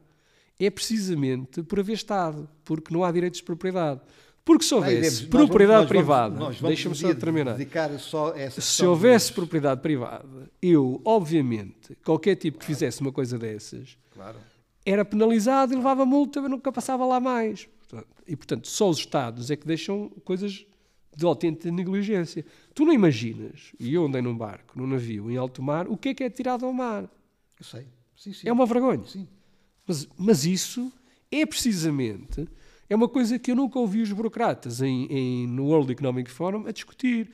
É precisamente por haver Estado, porque não há direitos de propriedade. Porque se houvesse vamos- propriedade nós vamos- privada, nós deixa-me só terminar. Só Se houvesse dos- propriedade privada, eu, obviamente, qualquer tipo que fizesse uma coisa dessas, Claro. era penalizado e levava multa, mas nunca passava lá mais. Portanto, e, portanto, só os Estados é que deixam coisas de autêntica negligência. Tu não imaginas, e eu andei num barco, num navio, em alto mar, o que é que é tirado ao mar? Eu sei. Sim, sim. É uma vergonha. Sim. Mas, mas isso é precisamente é uma coisa que eu nunca ouvi os burocratas em, em- no World Economic Forum a discutir.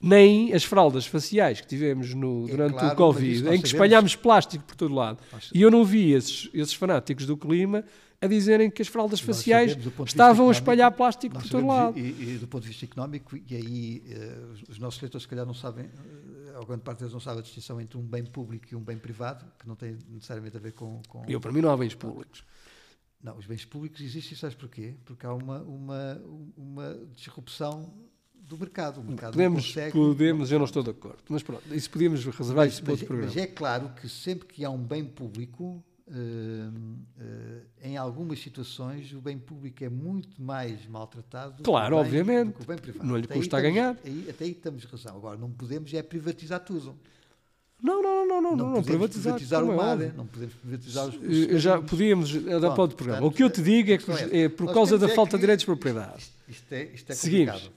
Nem as fraldas faciais que tivemos no, É durante claro, o Covid, em que sabemos. espalhámos plástico por todo lado. Nós- E eu não vi esses, esses fanáticos do clima a dizerem que as fraldas Nós faciais sabemos, estavam a espalhar plástico por todo lado. E, e do ponto de vista económico, e aí eh, os- os nossos leitores, se calhar, não sabem, eh, a grande parte deles não sabe a distinção entre um bem público e um bem privado, que não tem necessariamente a ver com. com Eu, para mim, não há bens públicos. Não, os bens públicos existem, sabes porquê? Porque há uma, uma, uma disrupção do mercado. O mercado Podemos, consegue. podemos, eu não estou de acordo. Mas pronto, isso podíamos reservar Mas, isso para mas, outro mas programa. é claro que sempre que há um bem público, eh, eh, em algumas situações, o bem público é muito mais maltratado do Claro, que o bem, obviamente. do que o bem privado. Não lhe Até aí custa a estamos- ganhar. Aí, até aí temos razão. Agora, não podemos é privatizar tudo. Não, não, não, não, não, não, podemos privatizar. privatizar o é mar, óbvio. não podemos privatizar os, os Eu já podíamos dar para outro programa. O portanto, que eu te digo é que a questão é por causa da é falta que de direitos de propriedade. Isto, isto é, isto é Seguimos. complicado.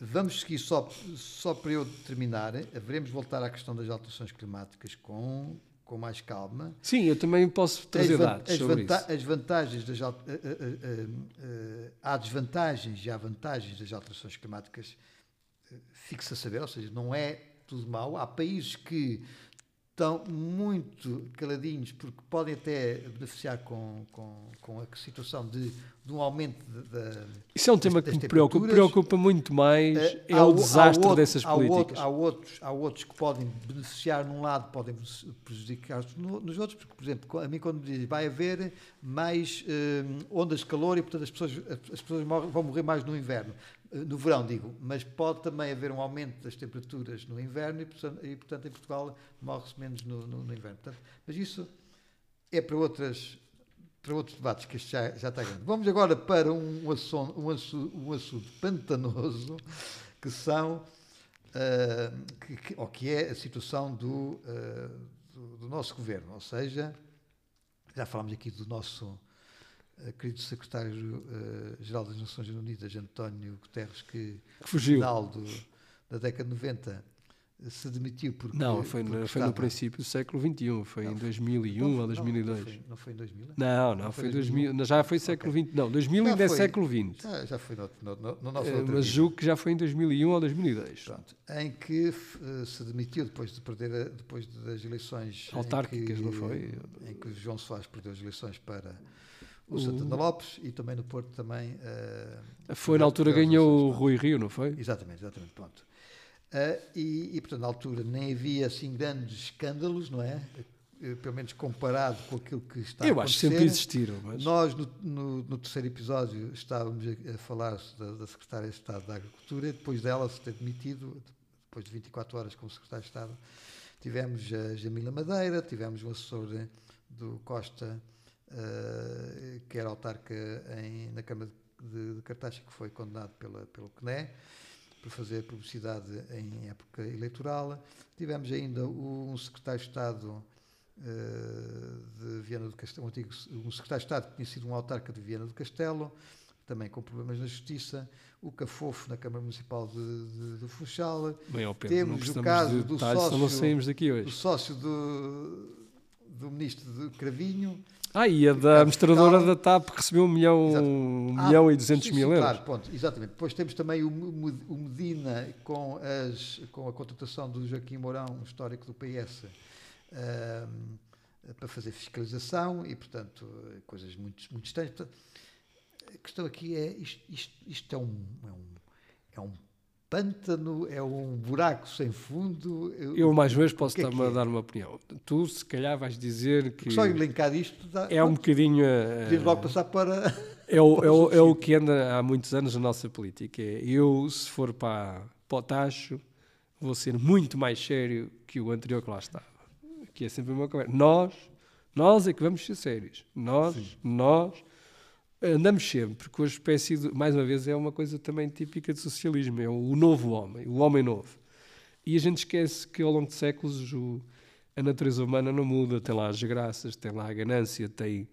Vamos seguir só, só para eu terminar. Haveremos voltar à questão das alterações climáticas com, com mais calma. Sim, eu também posso trazer As dados as, sobre isso. as vantagens das eh, eh, eh, há desvantagens e há vantagens das alterações climáticas eh, fixa a saber, ou seja, não é tudo mau. Há países que estão muito caladinhos porque podem até beneficiar com, com, com a situação de, de um aumento da Isso é um tema que das me preocupa, preocupa muito mais, Eh, é há o desastre outro- dessas há outro- políticas. há, outros, há outros que podem beneficiar num lado, podem prejudicar no- nos outros, porque, por exemplo, a mim quando me diz vai haver mais eh, ondas de calor e, portanto, as pessoas, as pessoas morrem- vão morrer mais no inverno. Eh, No verão, digo, mas pode também haver um aumento das temperaturas no inverno e, portanto, em Portugal morre-se menos no, no- no inverno. Portanto, mas isso é para outras para outros debates que este já, já está grande. Vamos agora para um assunto, um um assunto pantanoso que são ah, que, que- ou que é a situação do, ah, do, do nosso governo, ou seja, já falámos aqui do nosso querido secretário-geral das Nações Unidas, António Guterres, que Que fugiu. no final do- da década de 90 se demitiu porque Não, foi, no, porque foi no princípio do século XXI, foi Não, em foi- 2001 não, ou não, 2002. Não foi, não foi em 2000? Não, não, Não foi foi 2000, não, já foi século XX, não, 2000 Já ainda é século XX. Já, já foi no, no, no, no nosso Eh, outro mas julgo que já foi em 2001 ou 2002. Pronto, em que eh, se demitiu depois de perder a- depois das eleições Autárquicas, que, não foi? em que João Soares perdeu as eleições para o, O- Santana Lopes e também no Porto também eh, Foi na altura ganhou o Rui Rio, não foi? Exatamente, exatamente, pronto. Ah, e, e, portanto, na altura nem havia assim grandes escândalos, não é? Eh, Pelo menos comparado com aquilo que está a Eu acho que sempre existiram, mas Nós, no, no- no terceiro episódio, estávamos a, a falar da, da Secretária de Estado da Agricultura, e depois dela se ter demitido, depois de 24 horas como Secretária de Estado, tivemos a Jamila Madeira, tivemos um assessor do Costa, eh, que era autarca em, na Câmara de, de Cartaxa, que foi condenado pela, pelo CNE, para fazer publicidade em época eleitoral. Tivemos ainda um secretário de Estado uh, de Viana do Castelo, um, antigo, um secretário de Estado que tinha sido um autarca de Viana do Castelo, também com problemas na Justiça, o Cafofo na Câmara Municipal de, de, de Funchal. Bem, Pedro, Temos o caso do sócio, não saímos daqui hoje. do sócio do, do ministro de Cravinho. Ah, e a da administradora da TAP recebeu um milhão, ah, milhão e duzentos mil euros. Claro, ponto, exatamente. Depois temos também o, o Medina com, as, com a contratação do Joaquim Mourão, histórico do PS, um, para fazer fiscalização e, portanto, coisas muito, muito estranhas. Portanto, a questão aqui é, isto, isto, isto é, um, é, um, é um pântano, é um buraco sem fundo. Eu, mais uma vez posso é dar, é? dar uma opinião. Tu, se calhar, vais dizer que. Só elencar isto. Dá, é um bocadinho. Podemos logo passar para. É o, é, o, é o que anda há muitos anos na nossa política. É, eu, se for para, para o tacho, vou ser muito mais sério que o anterior que lá estava. Que é sempre uma conversa. Nós, nós é que vamos ser sérios. Nós, Sim. nós andamos sempre com a espécie de, mais uma vez, é uma coisa também típica de socialismo, é o novo homem, o homem novo. E a gente esquece que ao longo de séculos o, a natureza humana não muda, tem lá as graças, tem lá a ganância, tem,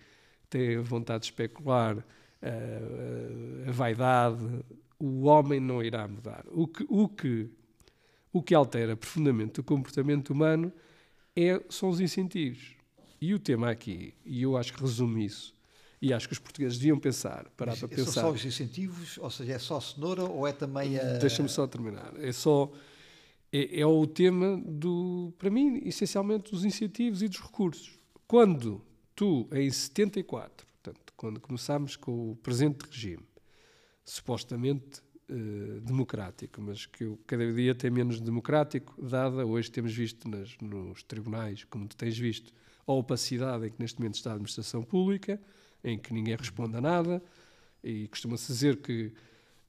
tem a vontade de especular, a, a, a vaidade. O homem não irá mudar. O que, o que, o que altera profundamente o comportamento humano é, são os incentivos. E o tema aqui, e eu acho que resume isso, e acho que os portugueses deviam pensar, parar para pensar. São só os incentivos, ou seja, é só cenoura ou é também a. Deixa-me só terminar. É só. É, é, o tema do, para mim, essencialmente dos incentivos e dos recursos. Quando tu, em 74, portanto, quando começámos com o presente regime, supostamente eh, democrático, mas que eu, cada dia tem menos democrático, dada, hoje temos visto nas, nos tribunais, como tu tens visto, a opacidade em que neste momento está a administração pública, em que ninguém responde a nada, e costuma-se dizer que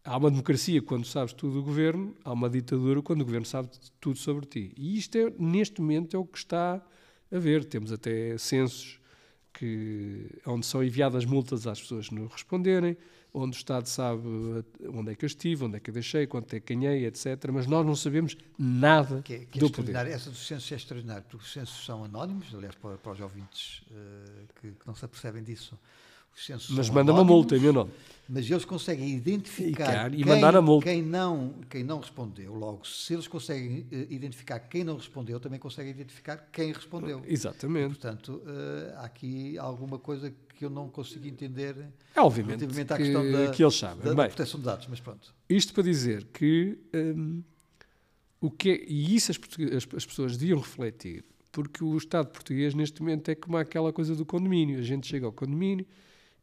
há uma democracia quando sabes tudo do governo, há uma ditadura quando o governo sabe tudo sobre ti. E isto, é, neste momento, é o que está a ver. Temos até censos que, onde são enviadas multas às pessoas que não responderem, onde o Estado sabe onde é que eu estive, onde é que eu deixei, quanto é que ganhei, etc. Mas nós não sabemos nada que, é, que é do poder. Essa dos censos é extraordinária, porque os censos são anónimos, aliás, para, para os ouvintes uh, que, que, não se apercebem disso, mas manda uma multa em meu nome. Mas eles conseguem identificar e, quem, mandar a multa. Quem, não, quem não respondeu. Logo, se eles conseguem uh, identificar quem não respondeu, também conseguem identificar quem respondeu. Exatamente. E, portanto, uh, há aqui alguma coisa que eu não consigo entender é, obviamente relativamente à que, questão da, que eles sabem. Da, Bem, da proteção de dados, mas pronto. Isto para dizer que um, o que é, e isso as, as, as pessoas deviam refletir, porque o Estado português neste momento é como aquela coisa do condomínio. A gente chega ao condomínio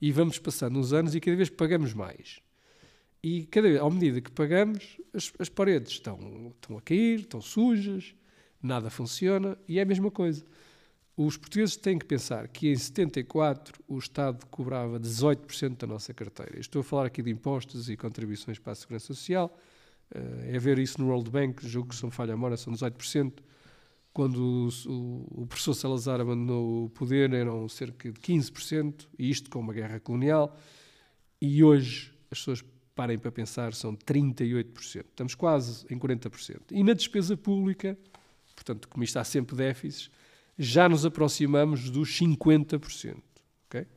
e vamos passando uns anos e cada vez pagamos mais. E cada vez, à medida que pagamos, as, as paredes estão, estão a cair, estão sujas, nada funciona e é a mesma coisa. Os portugueses têm que pensar que em 74 o Estado cobrava 18% da nossa carteira. Estou a falar aqui de impostos e contribuições para a Segurança Social. Eh, é ver isso no World Bank, julgo que se não falha a memória, são 18% quando o, o, professor Salazar abandonou o poder eram cerca de 15%, e isto com uma guerra colonial, e hoje as pessoas parem para pensar, são 38%. Estamos quase em 40%. E na despesa pública, portanto, como isto há sempre déficits, já nos aproximamos dos 50%. Okay?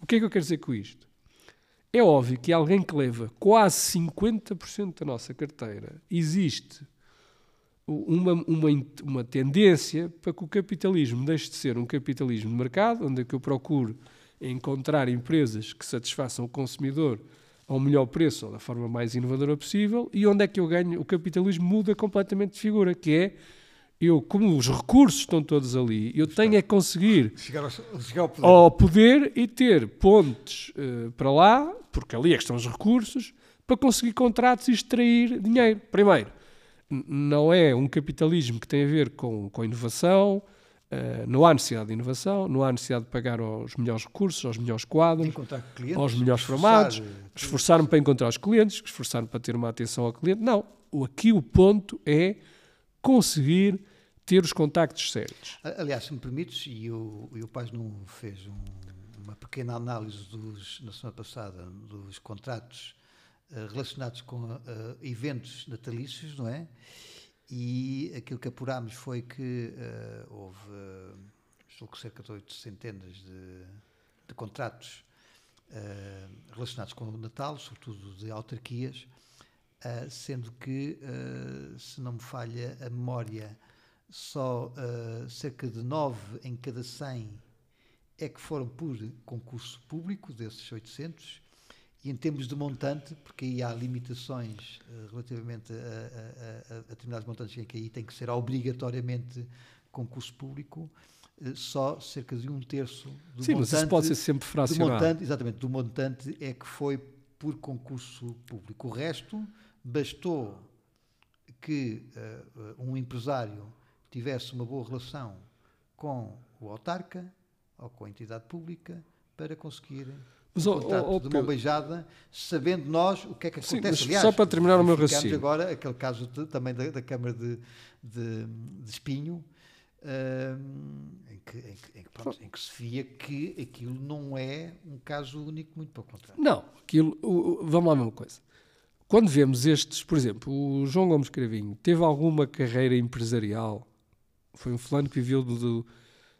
O que é que eu quero dizer com isto? É óbvio que alguém que leva quase 50% da nossa carteira existe uma, uma, uma tendência para que o capitalismo deixe de ser um capitalismo de mercado, onde é que eu procuro encontrar empresas que satisfaçam o consumidor ao melhor preço ou da forma mais inovadora possível, e onde é que eu ganho? O capitalismo muda completamente de figura, que é eu, como os recursos estão todos ali, eu tenho é conseguir chegar ao, chegar ao, poder. ao, poder. e ter pontes uh, para lá, porque ali é que estão os recursos, para conseguir contratos e extrair dinheiro. Primeiro, não é um capitalismo que tem a ver com, com inovação, uh, não há necessidade de inovação, não há necessidade de pagar aos melhores recursos, aos melhores quadros, clientes, aos melhores formados, esforçar-me para encontrar os clientes, esforçar-me para ter uma atenção ao cliente. Não, aqui o ponto é conseguir ter os contactos certos. Aliás, se me permites, e o, e o Paz não fez um, uma pequena análise dos, na semana passada dos contratos relacionados com uh, eventos natalícios, não é? E aquilo que apurámos foi que uh, houve, uh, cerca de oito centenas de, de contratos uh, relacionados com o Natal, sobretudo de autarquias, sendo que, se não me falha a memória, só cerca de nove em cada cem é que foram por concurso público, desses 800, e em termos de montante, porque aí há limitações uh, relativamente a, a, a, a, determinados montantes que aí tem que ser obrigatoriamente concurso público, uh, só cerca de um terço do Sim, montante... Sim, mas isso pode ser sempre fracionado. Do montante, exatamente, do montante é que foi por concurso público. O resto, bastou que uh, um empresário tivesse uma boa relação com o autarca ou com a entidade pública para conseguir mas, oh, oh, de mão beijada, sabendo nós o que é que acontece. Sim, Aliás, só para terminar o meu raciocínio. agora aquele caso de, também da, da, Câmara de, de, de Espinho, uh, em, que, em, que, em, que, pronto, em, que, se via que aquilo não é um caso único, muito pelo contrário. Não, aquilo, vamos lá a mesma coisa. Quando vemos estes, por exemplo, o João Gomes Cravinho teve alguma carreira empresarial, foi um fulano que viveu do, do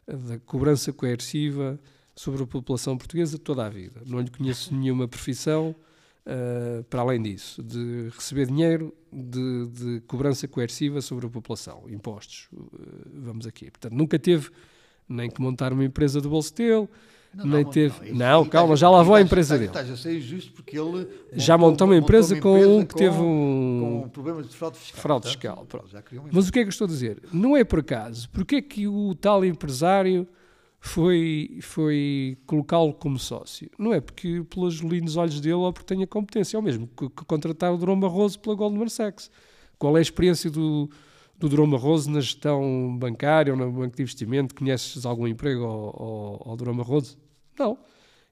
da cobrança coerciva sobre a população portuguesa toda a vida. Não lhe conheço nenhuma profissão uh, para além disso, de receber dinheiro de, de, cobrança coerciva sobre a população, impostos, uh, vamos aqui. Portanto, nunca teve nem que montar uma empresa do bolso dele, não, nem não, teve. Não, não calma, já lá vou a empresa dele. Estás a ser injusto porque ele. Já montou uma empresa, montou uma empresa com um que com, teve um. Com problemas de fraude fiscal. Fraude fiscal, Mas o que é que eu estou a dizer? Não é por acaso. Porque é que o tal empresário foi, foi colocá-lo como sócio. Não é porque pelos lindos olhos dele ou porque tenha competência, é o mesmo que, que contratar o Durão Barroso pela Goldman Sachs. Qual é a experiência do, do Durão Barroso na gestão bancária ou no banco de investimento? Conheces algum emprego ao, ao, ao Barroso? Não.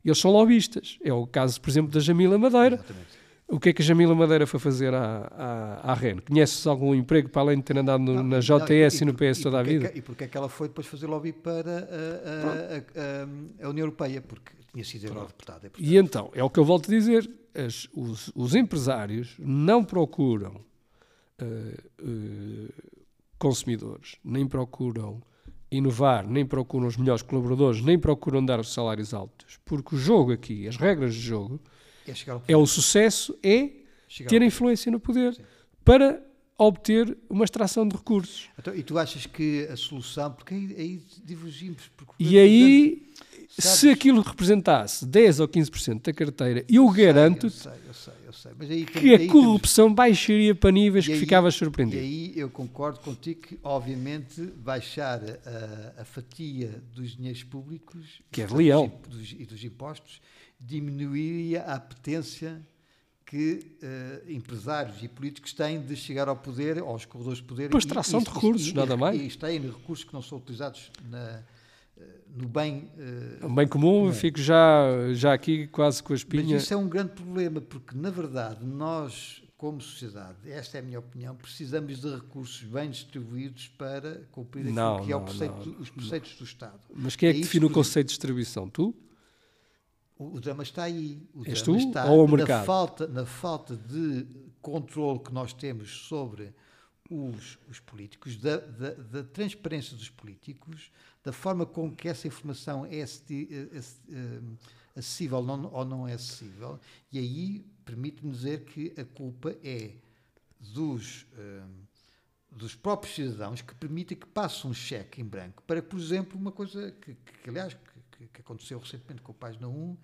Eles são lobistas. É o caso, por exemplo, da Jamila Madeira. Exatamente o que é que a Jamila Madeira foi fazer à, à, à REN? Conheces algum emprego para além de ter andado no, não, na JTS não, e, e, no PS toda a vida? É que, e porquê é que ela foi depois fazer lobby para a, a, a, a União Europeia? Porque tinha sido eurodeputada. E então, é o que eu volto a dizer, as, os, os, empresários não procuram uh, uh, consumidores, nem procuram inovar, nem procuram os melhores colaboradores, nem procuram dar os salários altos, porque o jogo aqui, as regras de jogo é, é o sucesso é chegar ter influência no poder Sim. para obter uma extração de recursos. Então, e tu achas que a solução, porque aí, aí divergimos. Porque e aí, sabes, se aquilo representasse 10 ou 15% da carteira, eu, garanto que a corrupção temos... baixaria para níveis que ficavas surpreendido. E aí eu concordo contigo que, obviamente, baixar a, a fatia dos dinheiros públicos que é leal. e dos impostos diminuiria a apetência que uh, empresários e políticos têm de chegar ao poder, aos corredores de poder. Para extração de recursos, e, nada mais. E têm recursos que não são utilizados na, uh, no bem... Uh, bem comum, comum, fico já, já aqui quase com a espinha. Mas isso é um grande problema, porque, na verdade, nós, como sociedade, esta é a minha opinião, precisamos de recursos bem distribuídos para cumprir aquilo que é o preceito, não, os preceitos do Estado. Mas quem é, é que define o conceito de distribuição? Tu? O, o drama está aí. O És drama tu está ou o mercado? Na falta, na falta de controle que nós temos sobre os, os políticos, da, da, da, transparência dos políticos, da forma com que essa informação é, é, é acessível ou não, ou não é acessível, e aí permite-me dizer que a culpa é dos, dos próprios cidadãos que permitem que passe um cheque em branco para, por exemplo, uma coisa que, que, que aliás, que, que aconteceu recentemente com o Página 1,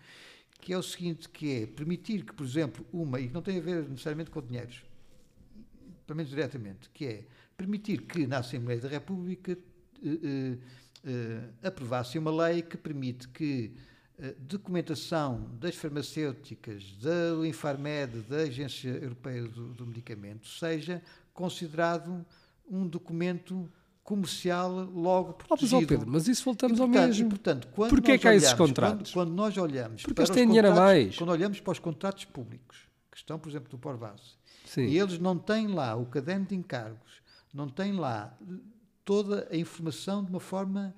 que é o seguinte, que é permitir que, por exemplo, uma, e não tem a ver necessariamente com dinheiros, pelo menos diretamente, que é permitir que na Assembleia da República eh, eh, eh aprovasse uma lei que permite que a documentação das farmacêuticas, da Infarmed, da Agência Europeia do, do Medicamento, seja considerado um documento comercial logo protegido. Oh, Pedro, mas isso voltamos e, portanto, ao mesmo. E, portanto, quando Porquê é que há esses contratos? Quando, quando, nós olhamos Porque eles têm dinheiro a mais. Quando olhamos para os contratos públicos, que estão, por exemplo, do Porvase, e eles não têm lá o caderno de encargos, não têm lá toda a informação de uma forma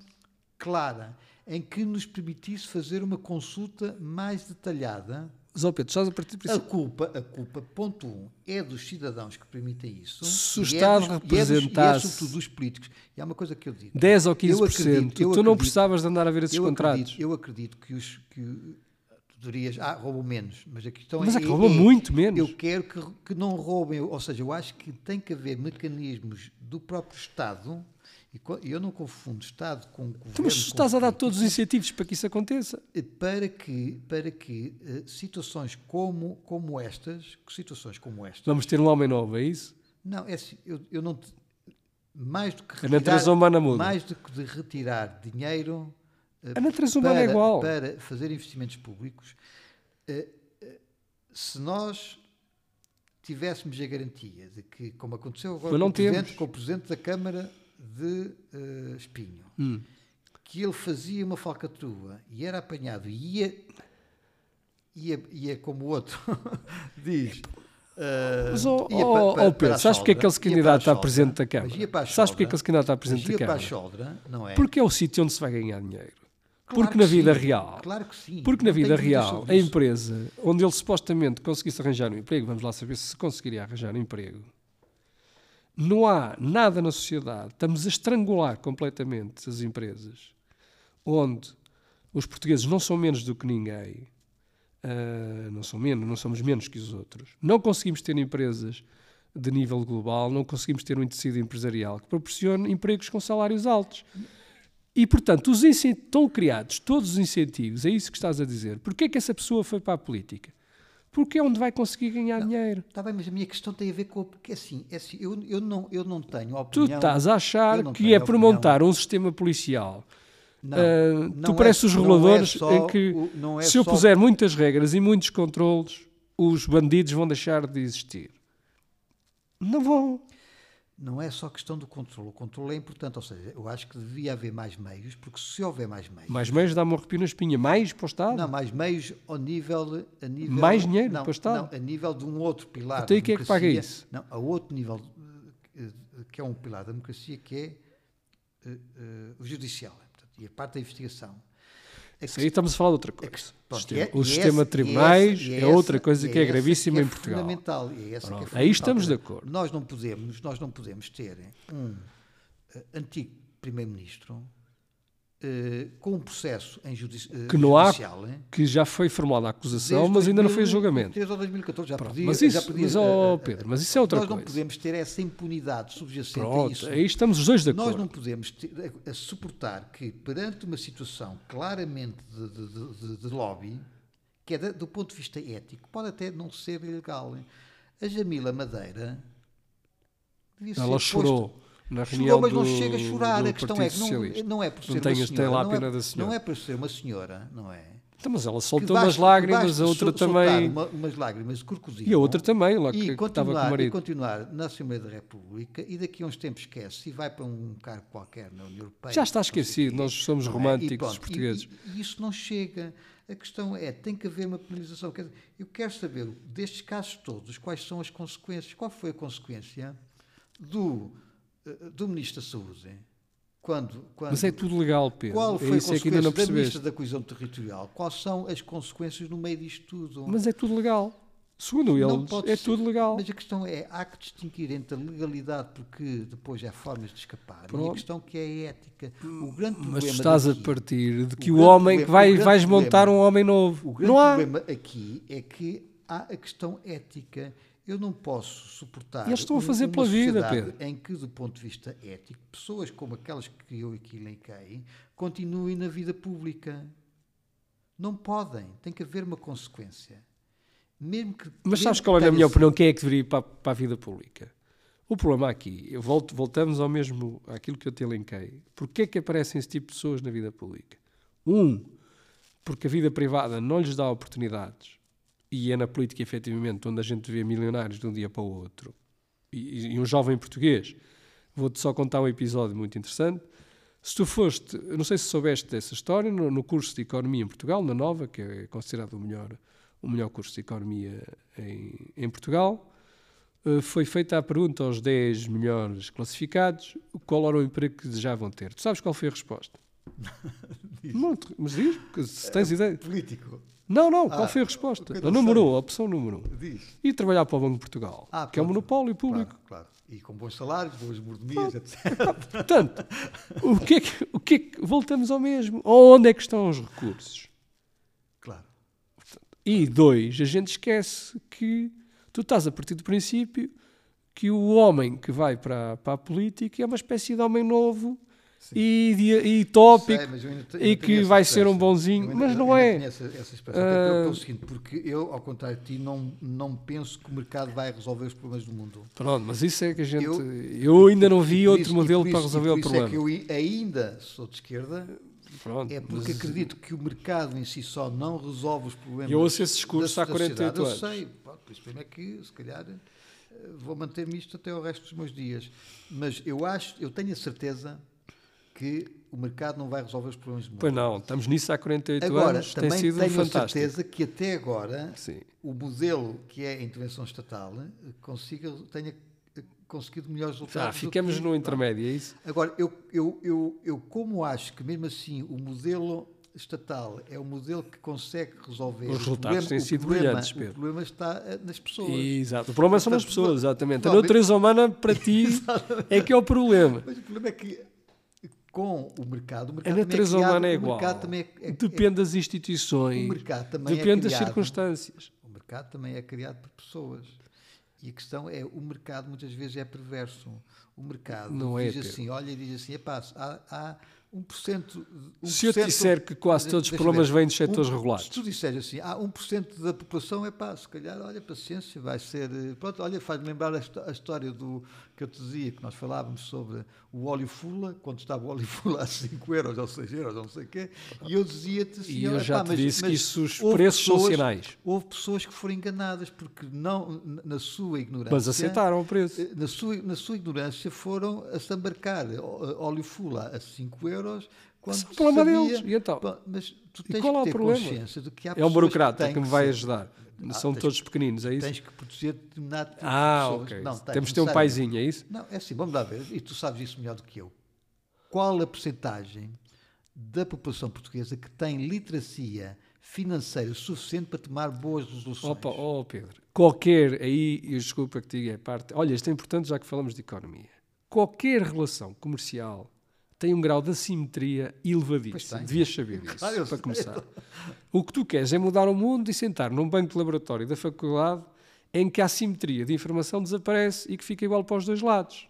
clara, em que nos permitisse fazer uma consulta mais detalhada Zó Pedro, estás a partir do A princípio. culpa, a culpa, ponto um, é dos cidadãos que permitem isso. Se o é Estado dos- e é dos- representasse- E é sobretudo dos políticos. E há uma coisa que eu digo. 10 ou Eu 15%. acredito- eu tu não acredito- precisavas de andar a ver esses eu contratos. Acredito, eu acredito que os. Que, tu dirias, ah, roubam menos. Mas a questão Mas é. é que roubam muito menos. Eu quero que, que não roubem. Ou seja, eu acho que tem que haver mecanismos do próprio Estado. E eu não confundo Estado com governo. Então, mas estás a dar todos os incentivos para que isso aconteça. para que, para que eh, situações como, como estas, situações como estas, Vamos ter um homem novo, é isso? não, é assim, eu, eu não, mais do que A natureza humana muda. mais do que de retirar dinheiro eh, A natureza humana é para, igual. para fazer investimentos públicos, eh, eh, se nós tivéssemos a garantia de que, como aconteceu agora com, o presidente, com o Presidente da Câmara de eh, Espinho, Hum. que ele fazia uma falcatrua e era apanhado e ia, ia, ia como o outro diz. eh, Mas, ó, ia ó, pa- ó, pa- Pedro, para sabes porque é que ele se Choldra, ia candidata para a presidente da para Câmara? Sabes porque é que Choldra, ele se candidata a mas presidente da para Câmara? É? Porque é o sítio onde se vai ganhar dinheiro. Claro Porque que na vida sim, real, Claro que sim. porque na vida real, a empresa onde ele supostamente conseguisse arranjar um emprego, vamos lá saber se conseguiria arranjar um emprego, não há nada na sociedade, estamos a estrangular completamente as empresas, onde os portugueses não são menos do que ninguém, ah, não são menos, não somos menos que os outros, não conseguimos ter empresas de nível global, não conseguimos ter um tecido empresarial que proporcione empregos com salários altos. E, portanto, os estão criados todos os incentivos, é isso que estás a dizer. Porquê é que essa pessoa foi para a política? Porque é onde vai conseguir ganhar dinheiro. Está bem, mas a minha questão tem a ver com. Porque assim, é assim eu, eu, não, eu não tenho Tu opinião. estás a achar não que é por montar um sistema policial. Não, ah, não tu é- pareces os não é reguladores só em que, o- não é se eu puser muitas regras e muitos controlos, os bandidos vão deixar de existir. Não vão. Não é só questão do controle. O controle é importante. Ou seja, eu acho que devia haver mais meios, porque se houver mais meios. Mais meios dá-me um arrepio na espinha. Mais para o Estado. Não, mais meios ao nível. A nível Mais dinheiro não, para o Estado? Não, a nível de um outro pilar. Então, da e quem é que paga isso? Não, a outro nível, eh, que é um pilar da democracia, que é eh, eh, o judicial. Portanto, e a parte da investigação. A Isso aí estamos a falar de outra coisa. Pronto, Sistema- é- o e sistema de tribunais é, essa- outra coisa que é gravíssima que é em Portugal. Fundamental, e é que é aí estamos de acordo. Nós não podemos, nós não podemos ter um eh, antigo primeiro-ministro eh, com um processo em judici eh, Que não há- judicial. hein, Que já foi formulada a acusação, desde mas ainda não fez 2003 julgamento. ou 2014, já Pronto, perdi, mas já isso- perdi, mas, eh, ó, eh, Pedro, mas isso é outra nós não coisa. podemos ter essa impunidade subjacente a Pronto, isso. aí estamos os dois de Nós acordo. não podemos ter- a, a suportar que, perante uma situação claramente de, de- de- de- lobby, que é da- do ponto de vista ético, pode até não ser ilegal. hein? A Jamila Madeira Ela chorou posto- na Chorou, mas do, não chega a chorar. do A questão Partido é que não, não é por ser Não uma tem senhora. lá a não, é, pena da senhora. não é por ser uma senhora, não é? Então, mas ela soltou basta- umas lágrimas, a outra também. Uma, umas lágrimas crocodilo. E a outra também, lá que, que estava com o continuar, e marido. continuar na Assembleia da República e daqui a uns tempos esquece e vai para um cargo qualquer na União Europeia. Já está esquecido, nós somos é? românticos, E pronto, os portugueses. E, e isso não chega. A questão é, tem que haver uma penalização. Eu quero saber, destes casos todos, quais são as consequências. Qual foi a consequência do, do Ministro da Saúde? Quando, quando, Mas é tudo legal, Pedro. qual é foi a isso é ainda consequência não da. Ministra da Coesão Territorial? Quais são as consequências no meio disto tudo? Mas é tudo legal. Segundo pode é ser. tudo legal. Mas a questão é, há que distinguir entre a legalidade, porque depois há formas de escapar, e a Pronto. questão que é a ética. O grande problema Mas tu estás a daqui- partir de que o o, homem que problema- vai, o vais montar um homem novo. O grande Não há. problema aqui é que há a questão ética. Eu não posso suportar. Eles estão a fazer pela vida, Pedro. Em que, do ponto de vista ético, pessoas como aquelas que eu aqui elenquei continuem na vida pública. Não podem. Tem que haver uma consequência. Mesmo que, Mas mesmo sabes qual é a minha opinião? Quem é que deveria ir para, para a vida pública? O problema aqui, volto, voltamos ao mesmo, àquilo que eu te elenquei. Porquê é que aparecem esse tipo de pessoas na vida pública? Um, porque a vida privada não lhes dá oportunidades. E é na política, efetivamente, onde a gente vê milionários de um dia para o outro. E, e um jovem português. Vou-te só contar um episódio muito interessante. Se tu foste, não sei se soubeste dessa história, no, no curso de Economia em Portugal, na Nova, que é considerado o melhor, o melhor curso de Economia em, em Portugal, eh, foi feita a pergunta aos 10 melhores classificados qual era o emprego que desejavam ter. Tu sabes qual foi a resposta? Não, te- mas diz, se tens ideia. Político. Não, não, qual Ah, foi a resposta? A não número um, a opção número um. Diz. E trabalhar para o Banco de Portugal, Ah, que é um monopólio público. Claro, claro. E com bons salários, boas mordomias, etc. Portanto, o que, é que, o que é que. Voltamos ao mesmo. Onde é que estão os recursos? Claro. E dois, a gente esquece que tu estás a partir do princípio que o homem que vai para, para a política é uma espécie de homem novo e, e tópico. E que vai ser um bonzinho, ainda- mas não é. Essa, essa até pelo- Ah. seguinte, porque eu, ao contrário de ti, não, não penso que o mercado vai resolver os problemas do mundo. Pronto, mas isso é que a gente. Eu, Eu- ainda não vi outro isso- modelo para isso- e resolver por o isso problema. É que eu ainda sou de esquerda, Pronto, é porque mas acredito que o mercado em si só não resolve os problemas. Eu ouço esse discurso há da 48 sociedade. anos. Eu sei, pá, por isso é que, se calhar, eh, vou manter-me isto até o resto dos meus dias. Mas eu acho, eu tenho a certeza que o mercado não vai resolver os problemas do mundo. Pois não, estamos nisso há 48 Agora, anos, tem também sido tenho fantástico. certeza que até agora Sim. o modelo que é a intervenção estatal eh, consiga, tenha eh, conseguido melhores resultados. Já, do ficamos que- no intermédio, é isso? Agora, eu, eu, eu, eu como acho que mesmo assim o modelo estatal é o modelo que consegue resolver Os resultados problema- têm sido problema- brilhantes, Pedro. O problema está eh, nas pessoas. Exato. O problema são as pessoas, exatamente. A natureza humana, para ti, é que é o problema. Mas o problema é que com o mercado, o A mercado natureza é criado, humana é igual. mercado também é, é- Depende das é- instituições, o mercado também depende é das circunstâncias. O mercado também é criado por pessoas. E a questão é, o mercado muitas vezes é perverso. O mercado Não é, diz Pedro. assim, olha e diz assim, epá, há, há 1%... 1% Se eu te disser que quase todos os problemas ver, vêm dos setores um- regulados. Se tu disseres assim, há 1% da população, é pá, se calhar, olha, paciência, vai ser... eh, Pronto, olha, faz-me lembrar a, a história do que eu te dizia, que nós falávamos sobre o óleo fula, quando estava o óleo fula a 5 euros ou 6 euros, ou não sei o quê, e eu dizia-te assim, E eu já pá, te mas- disse que mas isso, os preços são pessoas- sinais. Houve pessoas que foram enganadas porque não, na sua ignorância. Mas aceitaram o preço. eh, Na sua, na sua ignorância foram a se embarcar óleo fula a 5 euros. Quando Esse é o problema sabia- deles. E então? Pá, Mas tu tens qual é o que ter problema? consciência de que há É um burocrata têm que me vai ajudar. Ah, São todos pequeninos, é isso? Tens que proteger determinado tipo Ah, de pessoas. ok. Não, tens Temos de ter um paizinho, é isso? Não, é assim, vamos lá ver, e tu sabes isso melhor do que eu. Qual a percentagem da população portuguesa que tem literacia financeira suficiente para tomar boas resoluções? Opa, oh Pedro, qualquer, aí, e desculpa que te diga, é parte, olha, isto é importante já que falamos de economia. Qualquer relação comercial tem um grau de assimetria elevadíssimo. Devias saber isso, Claro, para começar. O que tu queres é mudar o mundo e sentar num banco de laboratório da faculdade em que a assimetria de informação desaparece e que fica igual para os dois lados.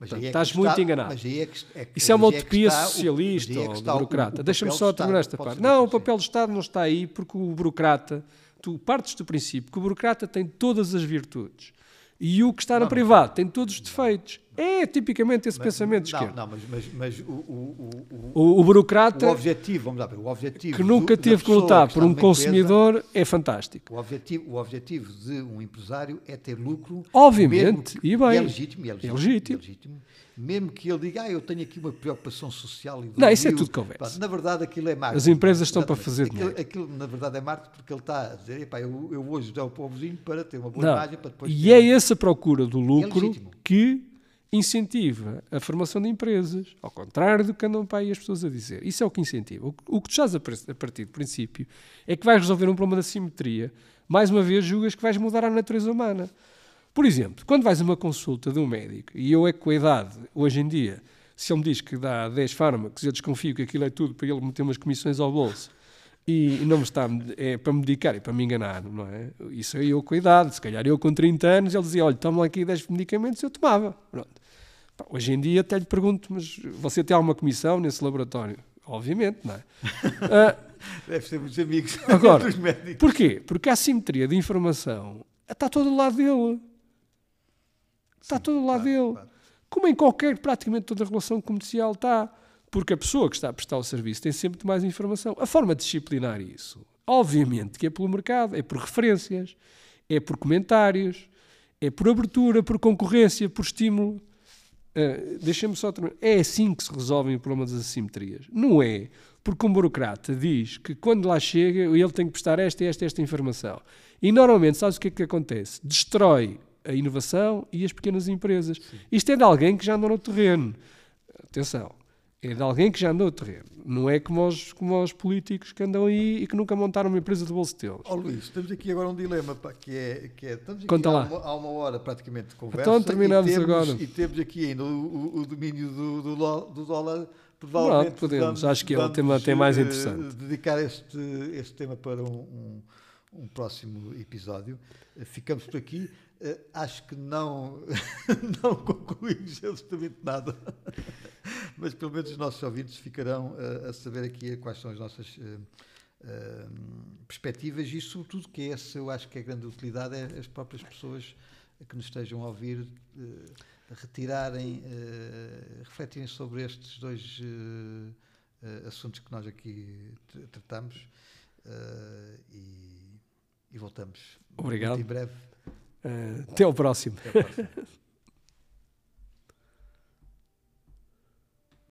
Mas Portanto, é estás está- muito enganado. é que- é que- Isso é uma que utopia o- socialista é que ou o- burocrata. o Deixa-me só terminar esta parte. Não, o assim. papel do Estado não está aí porque o burocrata, tu partes do princípio que o burocrata tem todas as virtudes e o que está no privado tem todos os defeitos. É tipicamente esse pensamento de não, esquerda. Não, mas, mas, mas o, o, o, o, burocrata o objetivo, vamos lá ver, o objetivo que nunca do- teve que lutar por um numa empresa- consumidor é fantástico. O objetivo, o objetivo de um empresário é ter lucro. Obviamente, que- e bem. é legítimo, é legítimo, É legítimo. é legítimo. Mesmo que ele diga, ah, eu tenho aqui uma preocupação social e Não, isso é Rio", tudo conversa. Na verdade, aquilo é marketing. As empresas estão para fazer aquilo, dinheiro. aquilo, na verdade, é marketing porque ele está a dizer, "Epá, eu, eu vou ajudar o povozinho para ter uma boa Não. imagem, para depois E ter- é essa procura do lucro legítimo. que incentiva a formação de empresas, ao contrário do que andam para aí as pessoas a dizer. Isso é o que incentiva. O que, tu estás a, par- a partir do princípio é que vais resolver um problema da simetria. Mais uma vez, julgas que vais mudar a natureza humana. Por exemplo, quando vais a uma consulta de um médico, e eu é que com a idade, hoje em dia, se ele me diz que dá 10 fármacos, eu desconfio que aquilo é tudo para ele meter umas comissões ao bolso e não me está é para me medicar e para me enganar, não é? Isso é eu com a idade, se calhar eu com 30 anos, ele dizia, olha, toma aqui 10 medicamentos, eu tomava. Pronto. Hoje em dia até lhe pergunto, mas você tem alguma comissão nesse laboratório? Obviamente, não é? Ah, Deve ser muitos amigos Agora, dos médicos. Porquê? Porque a assimetria de informação está todo do lado dele. Está todo do lado claro, dele. claro. Como em qualquer, praticamente toda relação comercial está. Porque a pessoa que está a prestar o serviço tem sempre mais informação. A forma de disciplinar isso, obviamente, que é pelo mercado, é por referências, é por comentários, é por abertura, por concorrência, por estímulo. Uh, Deixa-me só terminar. É assim que se resolvem o problema das assimetrias. Não é porque um burocrata diz que quando lá chega ele tem que prestar esta, esta, esta informação. E normalmente, sabes o que é que acontece? Destrói a inovação e as pequenas empresas. Isto é de alguém que já andou no terreno. Atenção. É de alguém que já andou o terreno. Não é como os, como os políticos que andam aí e que nunca montaram uma empresa de bolso deles. Ó Luís, temos aqui agora um dilema pá, que é, que é estamos aqui Conta há, lá. Uma, há uma hora praticamente de conversa Então terminamos e temos, agora. e temos aqui ainda o, o- o domínio do, do, do dólar provavelmente Pronto, podemos. vamos- Acho que é o tema até mais eh, interessante. dedicar este, este tema para um, um, um próximo episódio ficamos por aqui acho que não não concluímos absolutamente nada mas pelo menos os nossos ouvintes ficarão eh, a saber aqui quais são as nossas eh, eh, perspectivas e, sobretudo, que essa eu acho que é a grande utilidade é as próprias pessoas que nos estejam a ouvir eh, retirarem, eh, refletirem sobre estes dois eh, eh, assuntos que nós aqui tratamos eh, e, e voltamos Obrigado. muito em breve. Eh, até ao próximo. Até a próxima.